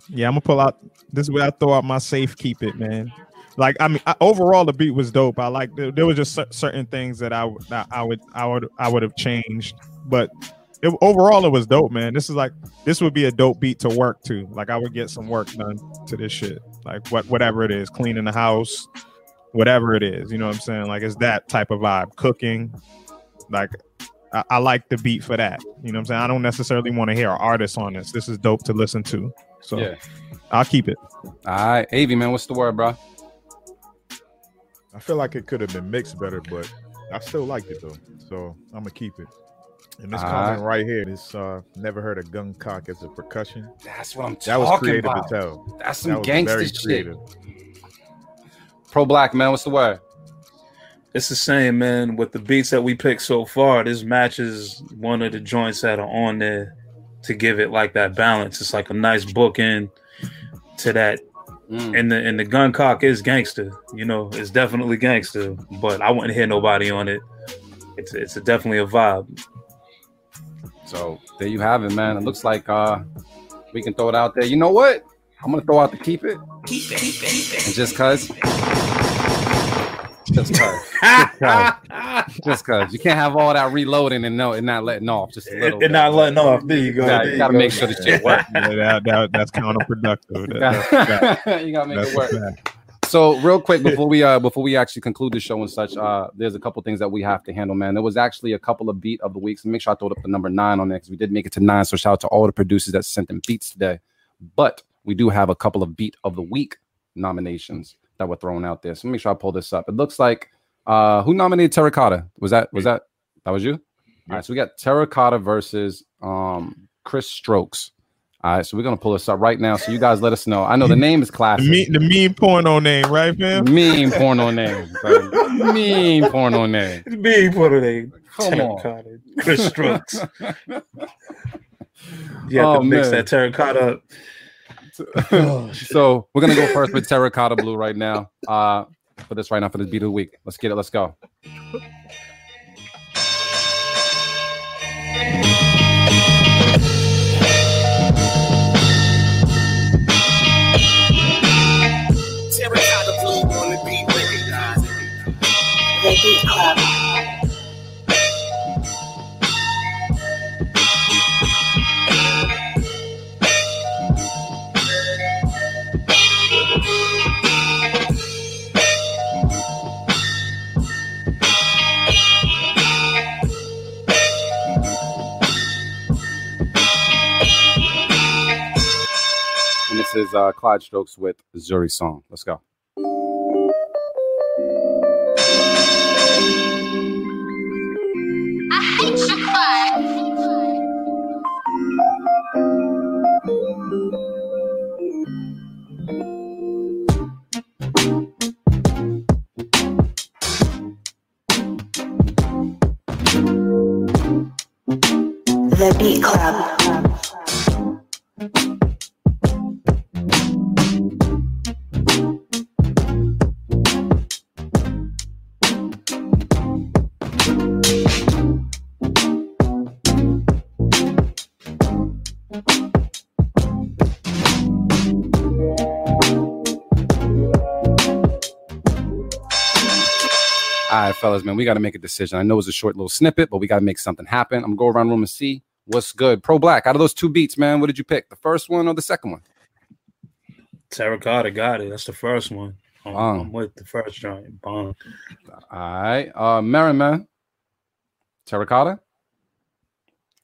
Yeah, I'm gonna pull out. This is where I throw out my safe. Keep it, man. Like I mean, I, overall the beat was dope. I like there, there was just cer- certain things that I that I would I would I would have changed, but it, overall it was dope, man. This is like this would be a dope beat to work to. Like I would get some work done to this shit. Like what whatever it is, cleaning the house, whatever it is. You know what I'm saying? Like it's that type of vibe. Cooking, like I, I like the beat for that. You know what I'm saying? I don't necessarily want to hear an artist on this. This is dope to listen to. So Yeah. I'll keep it. All right, Avi, man, what's the word, bro? I feel like it could have been mixed better, but I still liked it though. So I'm gonna keep it. And this Alright. comment right here, this uh never heard a gun cock as a percussion. That's what I'm That was talking creative about. as hell. That's some That was gangster very shit. creative. ProBlak man, what's the word? It's the same, man. With the beats that we picked so far, this matches one of the joints that are on there to give it like that balance. It's like a nice bookend to that. Mm. And the and the gun cock is gangster. You know, it's definitely gangster. But I wouldn't hear nobody on it. It's it's a, definitely a vibe. So there you have it, man. It looks like uh we can throw it out there. You know what? I'm gonna throw out the keep it. Keep it. Keep it. And just cause. Just cause. Just cause. Just cause. You can't have all that reloading and no and not letting off just a little and bit. not letting off. There you go. Yeah, There you gotta go. make sure the shit works. Yeah, that, that, that's counterproductive. You That- that's- gotta, you gotta make it work. a fact. So real quick before we uh before we actually conclude the show and such, uh there's a couple things that we have to handle, man. There was actually a couple of beat of the weeks. So make sure I throw up the number nine on there because we did make it to nine. So shout out to all the producers that sent them beats today. But we do have a couple of beat of the week nominations that were thrown out there. So make sure I pull this up. It looks like uh who nominated Terracotta? Was that was that that was you? All right, so we got Terracotta versus um Chris Strokes. All right, so we're gonna pull this up right now. So you guys let us know. I know the name is The classic. mean, the mean porno name, right, fam? Mean porno name. bro. mean porno name. It's big for today. Come on. Terracotta. Chris Strokes. You have Oh, to mix man. that terracotta up. so we're gonna go first with terracotta blue right now. Uh for this right now for this beat of the week. Let's get it. Let's go. Uh Clyde Strokes with Zuri song. Let's go. I hate you, Clyde. Fellas, man, we got to make a decision. I know it's a short little snippet, but we got to make something happen. I'm gonna go around the room and see what's good. ProBlak, out of those two beats, man, what did you pick? The first one or the second one? Terracotta got it. That's the first one. I'm, Bomb. I'm with the first joint. Bomb. All right, uh, Marin, man, Terracotta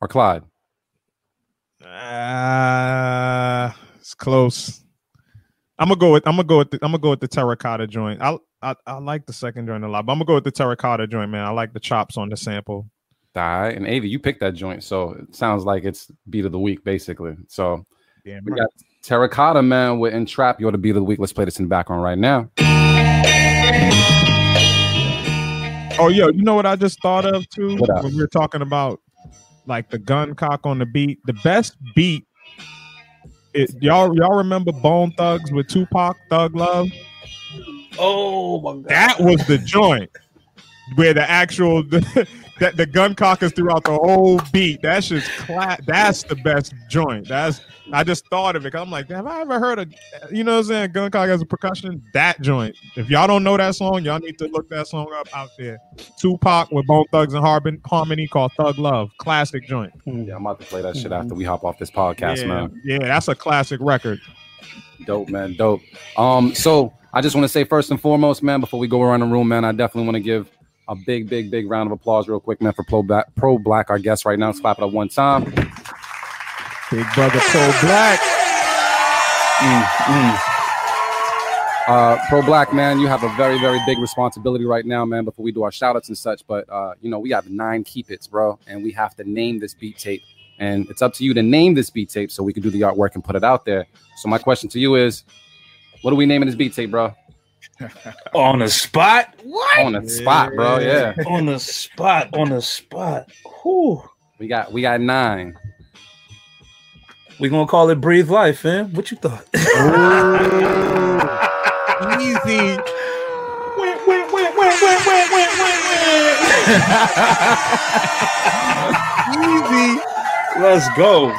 or Clyde? Uh, it's close. I'm gonna go with I'm gonna go with the, I'm gonna go with the terracotta joint. I, I I like the second joint a lot, but I'm gonna go with the terracotta joint, man. I like the chops on the sample. All right, and Avi, you picked that joint, so it sounds like it's beat of the week, basically. So Damn we right. got Terracotta, man, with Entrap. You're the beat of the week. Let's play this in the background right now. Oh, yo, you know what I just thought of too when we were talking about like the gun cock on the beat. The best beat. It, y'all y'all remember Bone Thugs with Tupac Thug Love? Oh my god. That was the joint where the actual that the gun cock is throughout the whole beat. That's just cla- That's the best joint. That's I just thought of it. 'cause I'm like, have I ever heard of you know what I'm saying? Gun cock as a percussion. That joint. If y'all don't know that song, y'all need to look that song up out there. Tupac with Bone Thugs and Harbin, Harmony called Thug Love. Classic joint. Yeah, I'm about to play that shit after we hop off this podcast, yeah, man. yeah, that's a classic record. Dope, man. Dope. Um, so I just want to say first and foremost, man, before we go around the room, man, I definitely want to give a big, big, big round of applause, real quick, man, for ProBlak, Pro Black, our guest right now. Let's clap it up one time. Big brother Pro Black. mm Uh, ProBlak, man, you have a very, very big responsibility right now, man. Before we do our shout outs and such, but uh, you know, we have nine keep its, bro, and we have to name this beat tape. And it's up to you to name this beat tape so we can do the artwork and put it out there. So my question to you is, what are we naming this beat tape, bro? On the spot? What? On the spot, bro. Yeah. on the spot. On the spot. Whew. We got we got nine. We gonna call it breathe life, man. What you thought? Easy. Easy. Let's go.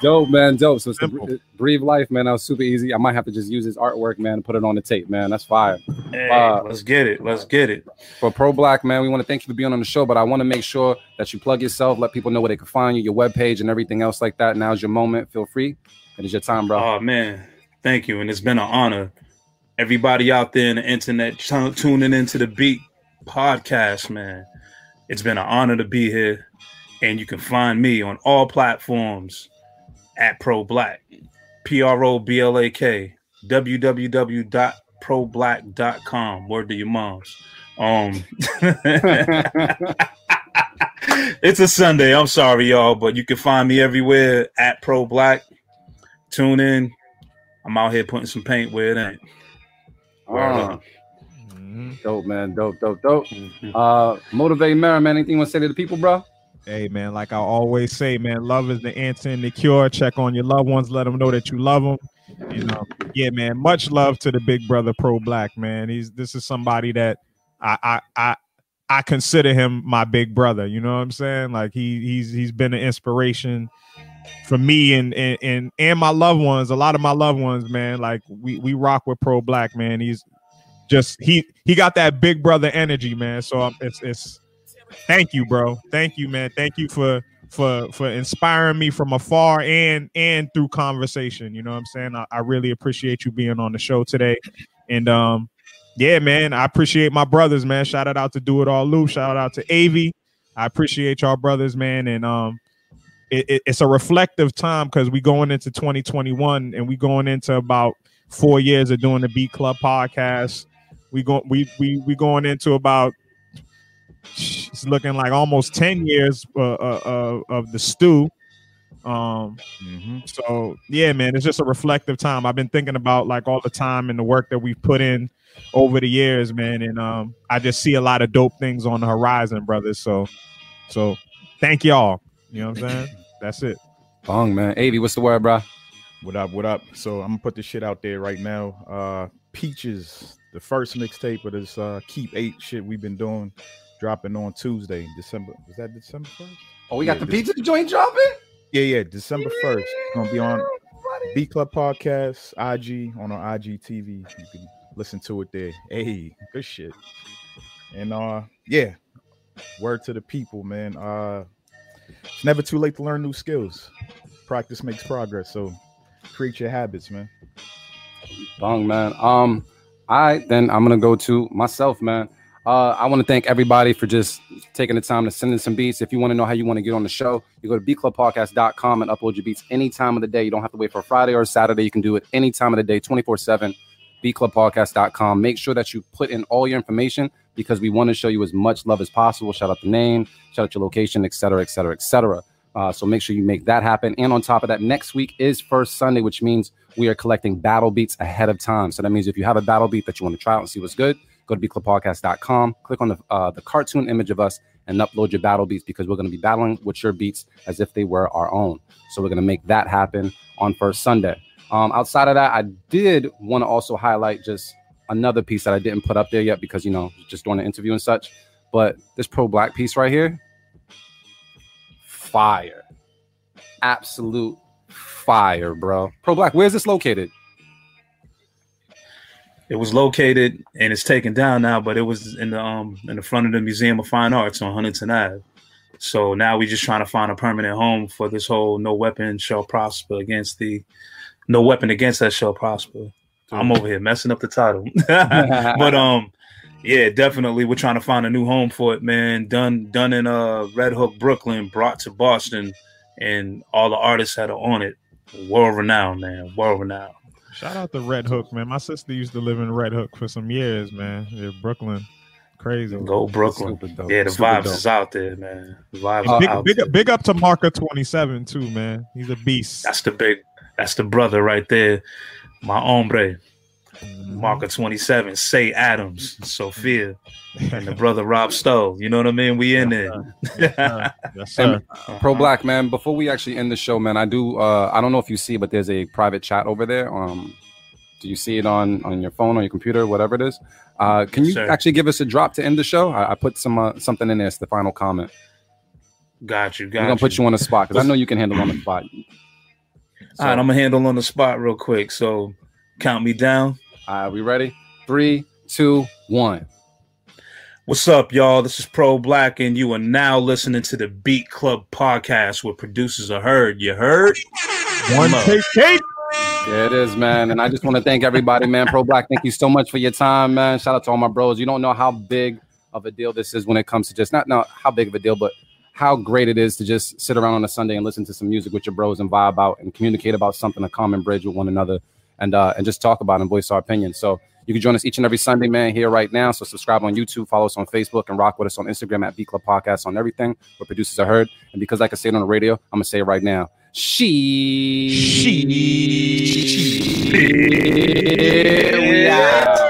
Dope, man. Dope. So it's the Breathe Life, man. That was super easy. I might have to just use his artwork, man, and put it on the tape, man. That's fire. Hey, Uh, let's get it. Let's get it. For ProBlak, man, we want to thank you for being on the show, but I want to make sure that you plug yourself, let people know where they can find you, your webpage, and everything else like that. Now's your moment. Feel free. It is your time, bro. Oh man, thank you, and it's been an honor. Everybody out there in the internet tu- tuning into the Beat podcast, man. It's been an honor to be here, and you can find me on all platforms at ProBlak, P R O B L A K, www.problak.com. Word to your moms. Um, it's a Sunday. I'm sorry, y'all, but you can find me everywhere at Pro Black. Tune in. I'm out here putting some paint where it ain't. Mhm. dope, man. Dope, dope, dope. Uh, motivate Mary, man. Anything you want to say to the people, bro? Hey man, like I always say, man, love is the answer and the cure. Check on your loved ones, let them know that you love them. And um, yeah, man, much love to the big brother ProBlak, man. He's this is somebody that I I I I consider him my big brother. You know what I'm saying? Like he he's he's been an inspiration for me and and and, and my loved ones. A lot of my loved ones, man. Like we we rock with ProBlak, man. He's just he he got that big brother energy, man. So um, it's it's thank you bro. Thank you man. Thank you for for for inspiring me from afar and and through conversation. You know what i'm saying? I, I really appreciate you being on the show today. And um yeah man i appreciate my brothers man. Shout out to do it all lou shout out to Avi. i appreciate y'all brothers man. And um it, it- it's a reflective time because we going into 2021 and we going into about four years of doing the beat club podcast. We going we we we going into about it's looking like almost 10 years uh, uh, uh, of the stew Um, Mm-hmm. so yeah, man, it's just a reflective time. I've been thinking about like all the time and the work that we've put in over the years, man, and um, I just see a lot of dope things on the horizon, brothers. So, so thank y'all. You know what I'm saying? That's it. Bong, man. Avi, what's the word, bro? What up? What up? So I'm gonna put this shit out there right now. Uh Peaches, the first mixtape of this uh Keep Eight shit we've been doing, dropping on Tuesday, December. Was that December first? Oh, we got Yeah, the this- pizza joint dropping? Yeah, yeah, December first. Gonna be on Beat Club Podcast, IG on our IG TV. You can listen to it there. Hey, good shit. And uh, yeah, word to the people, man. Uh, it's never too late to learn new skills. Practice makes progress. So create your habits, man. Bong, man. Um, I then I'm gonna go to myself, man. Uh, I want to thank everybody for just taking the time to send in some beats. If you want to know how you want to get on the show, you go to beatclubpodcast.com and upload your beats any time of the day. You don't have to wait for Friday or Saturday. You can do it any time of the day, 24 7. beatclubpodcast.com. Make sure that you put in all your information because we want to show you as much love as possible. Shout out the name, shout out your location, et cetera, et cetera, et cetera. Uh, so make sure you make that happen. And on top of that, next week is first Sunday, which means we are collecting battle beats ahead of time. So that means if you have a battle beat that you want to try out and see what's good, go to beatclubpodcast.com, click on the uh, the cartoon image of us, and upload your battle beats because we're going to be battling with your beats as if they were our own. So we're going to make that happen on first Sunday. Um, outside of that, I did want to also highlight just another piece that I didn't put up there yet because you know just doing an interview and such. But this ProBlak piece right here, fire, absolute fire, bro. ProBlak, where's this located? It was located and it's taken down now, but it was in the um in the front of the Museum of Fine Arts on Huntington Ave. So now we're just trying to find a permanent home for this whole no weapon shall prosper against the no weapon against that shall prosper. I'm over here messing up the title. but um yeah, definitely we're trying to find a new home for it, man. Done done in uh Red Hook, Brooklyn, brought to Boston, and all the artists that are on it. World renowned, man. World renowned. Shout out to Red Hook, man. My sister used to live in Red Hook for some years, man. Yeah, Brooklyn, crazy. Go Brooklyn. Dope. Yeah, the Super vibes dope. is out there, man. The vibes uh, big, out big, there. big up to Marker twenty seven too, man. He's a beast. That's the big. That's the brother right there. My hombre, Mm-hmm. Marker twenty seven. Say Adams, Sophia, and the brother Rob Stowe. You know what I mean? We in it. Yes, sir. Uh-huh. ProBlak man, before we actually end the show, man, I do. Uh, I don't know if you see, but there's a private chat over there. Um, do you see it on on your phone or your computer, whatever it is? Uh, can you Sir. actually give us a drop to end the show? I, I put some uh, something in there. It's the final comment. Got you. Got We're gonna put you on the spot because I know you can handle on the spot. So, All right, I'm gonna handle on the spot real quick. So count me down. Uh, we ready? Three, two, one. What's up, y'all? This is ProBlak, and you are now listening to the Beat Club podcast where producers are heard. You heard? One Mo. take cake. Yeah, it is, man. And I just want to thank everybody, man. ProBlak, thank you so much for your time, man. Shout out to all my bros. You don't know how big of a deal this is when it comes to just not not how big of a deal, but how great it is to just sit around on a Sunday and listen to some music with your bros and vibe out and communicate about something, a common bridge with one another, and uh, and just talk about and voice our opinion. So you can join us each and every Sunday, man, here right now. So subscribe on YouTube, follow us on Facebook, and rock with us on Instagram at Beat Club Podcast on everything where producers are heard. And because I can say it on the radio, I'm gonna say it right now. She. She. We out.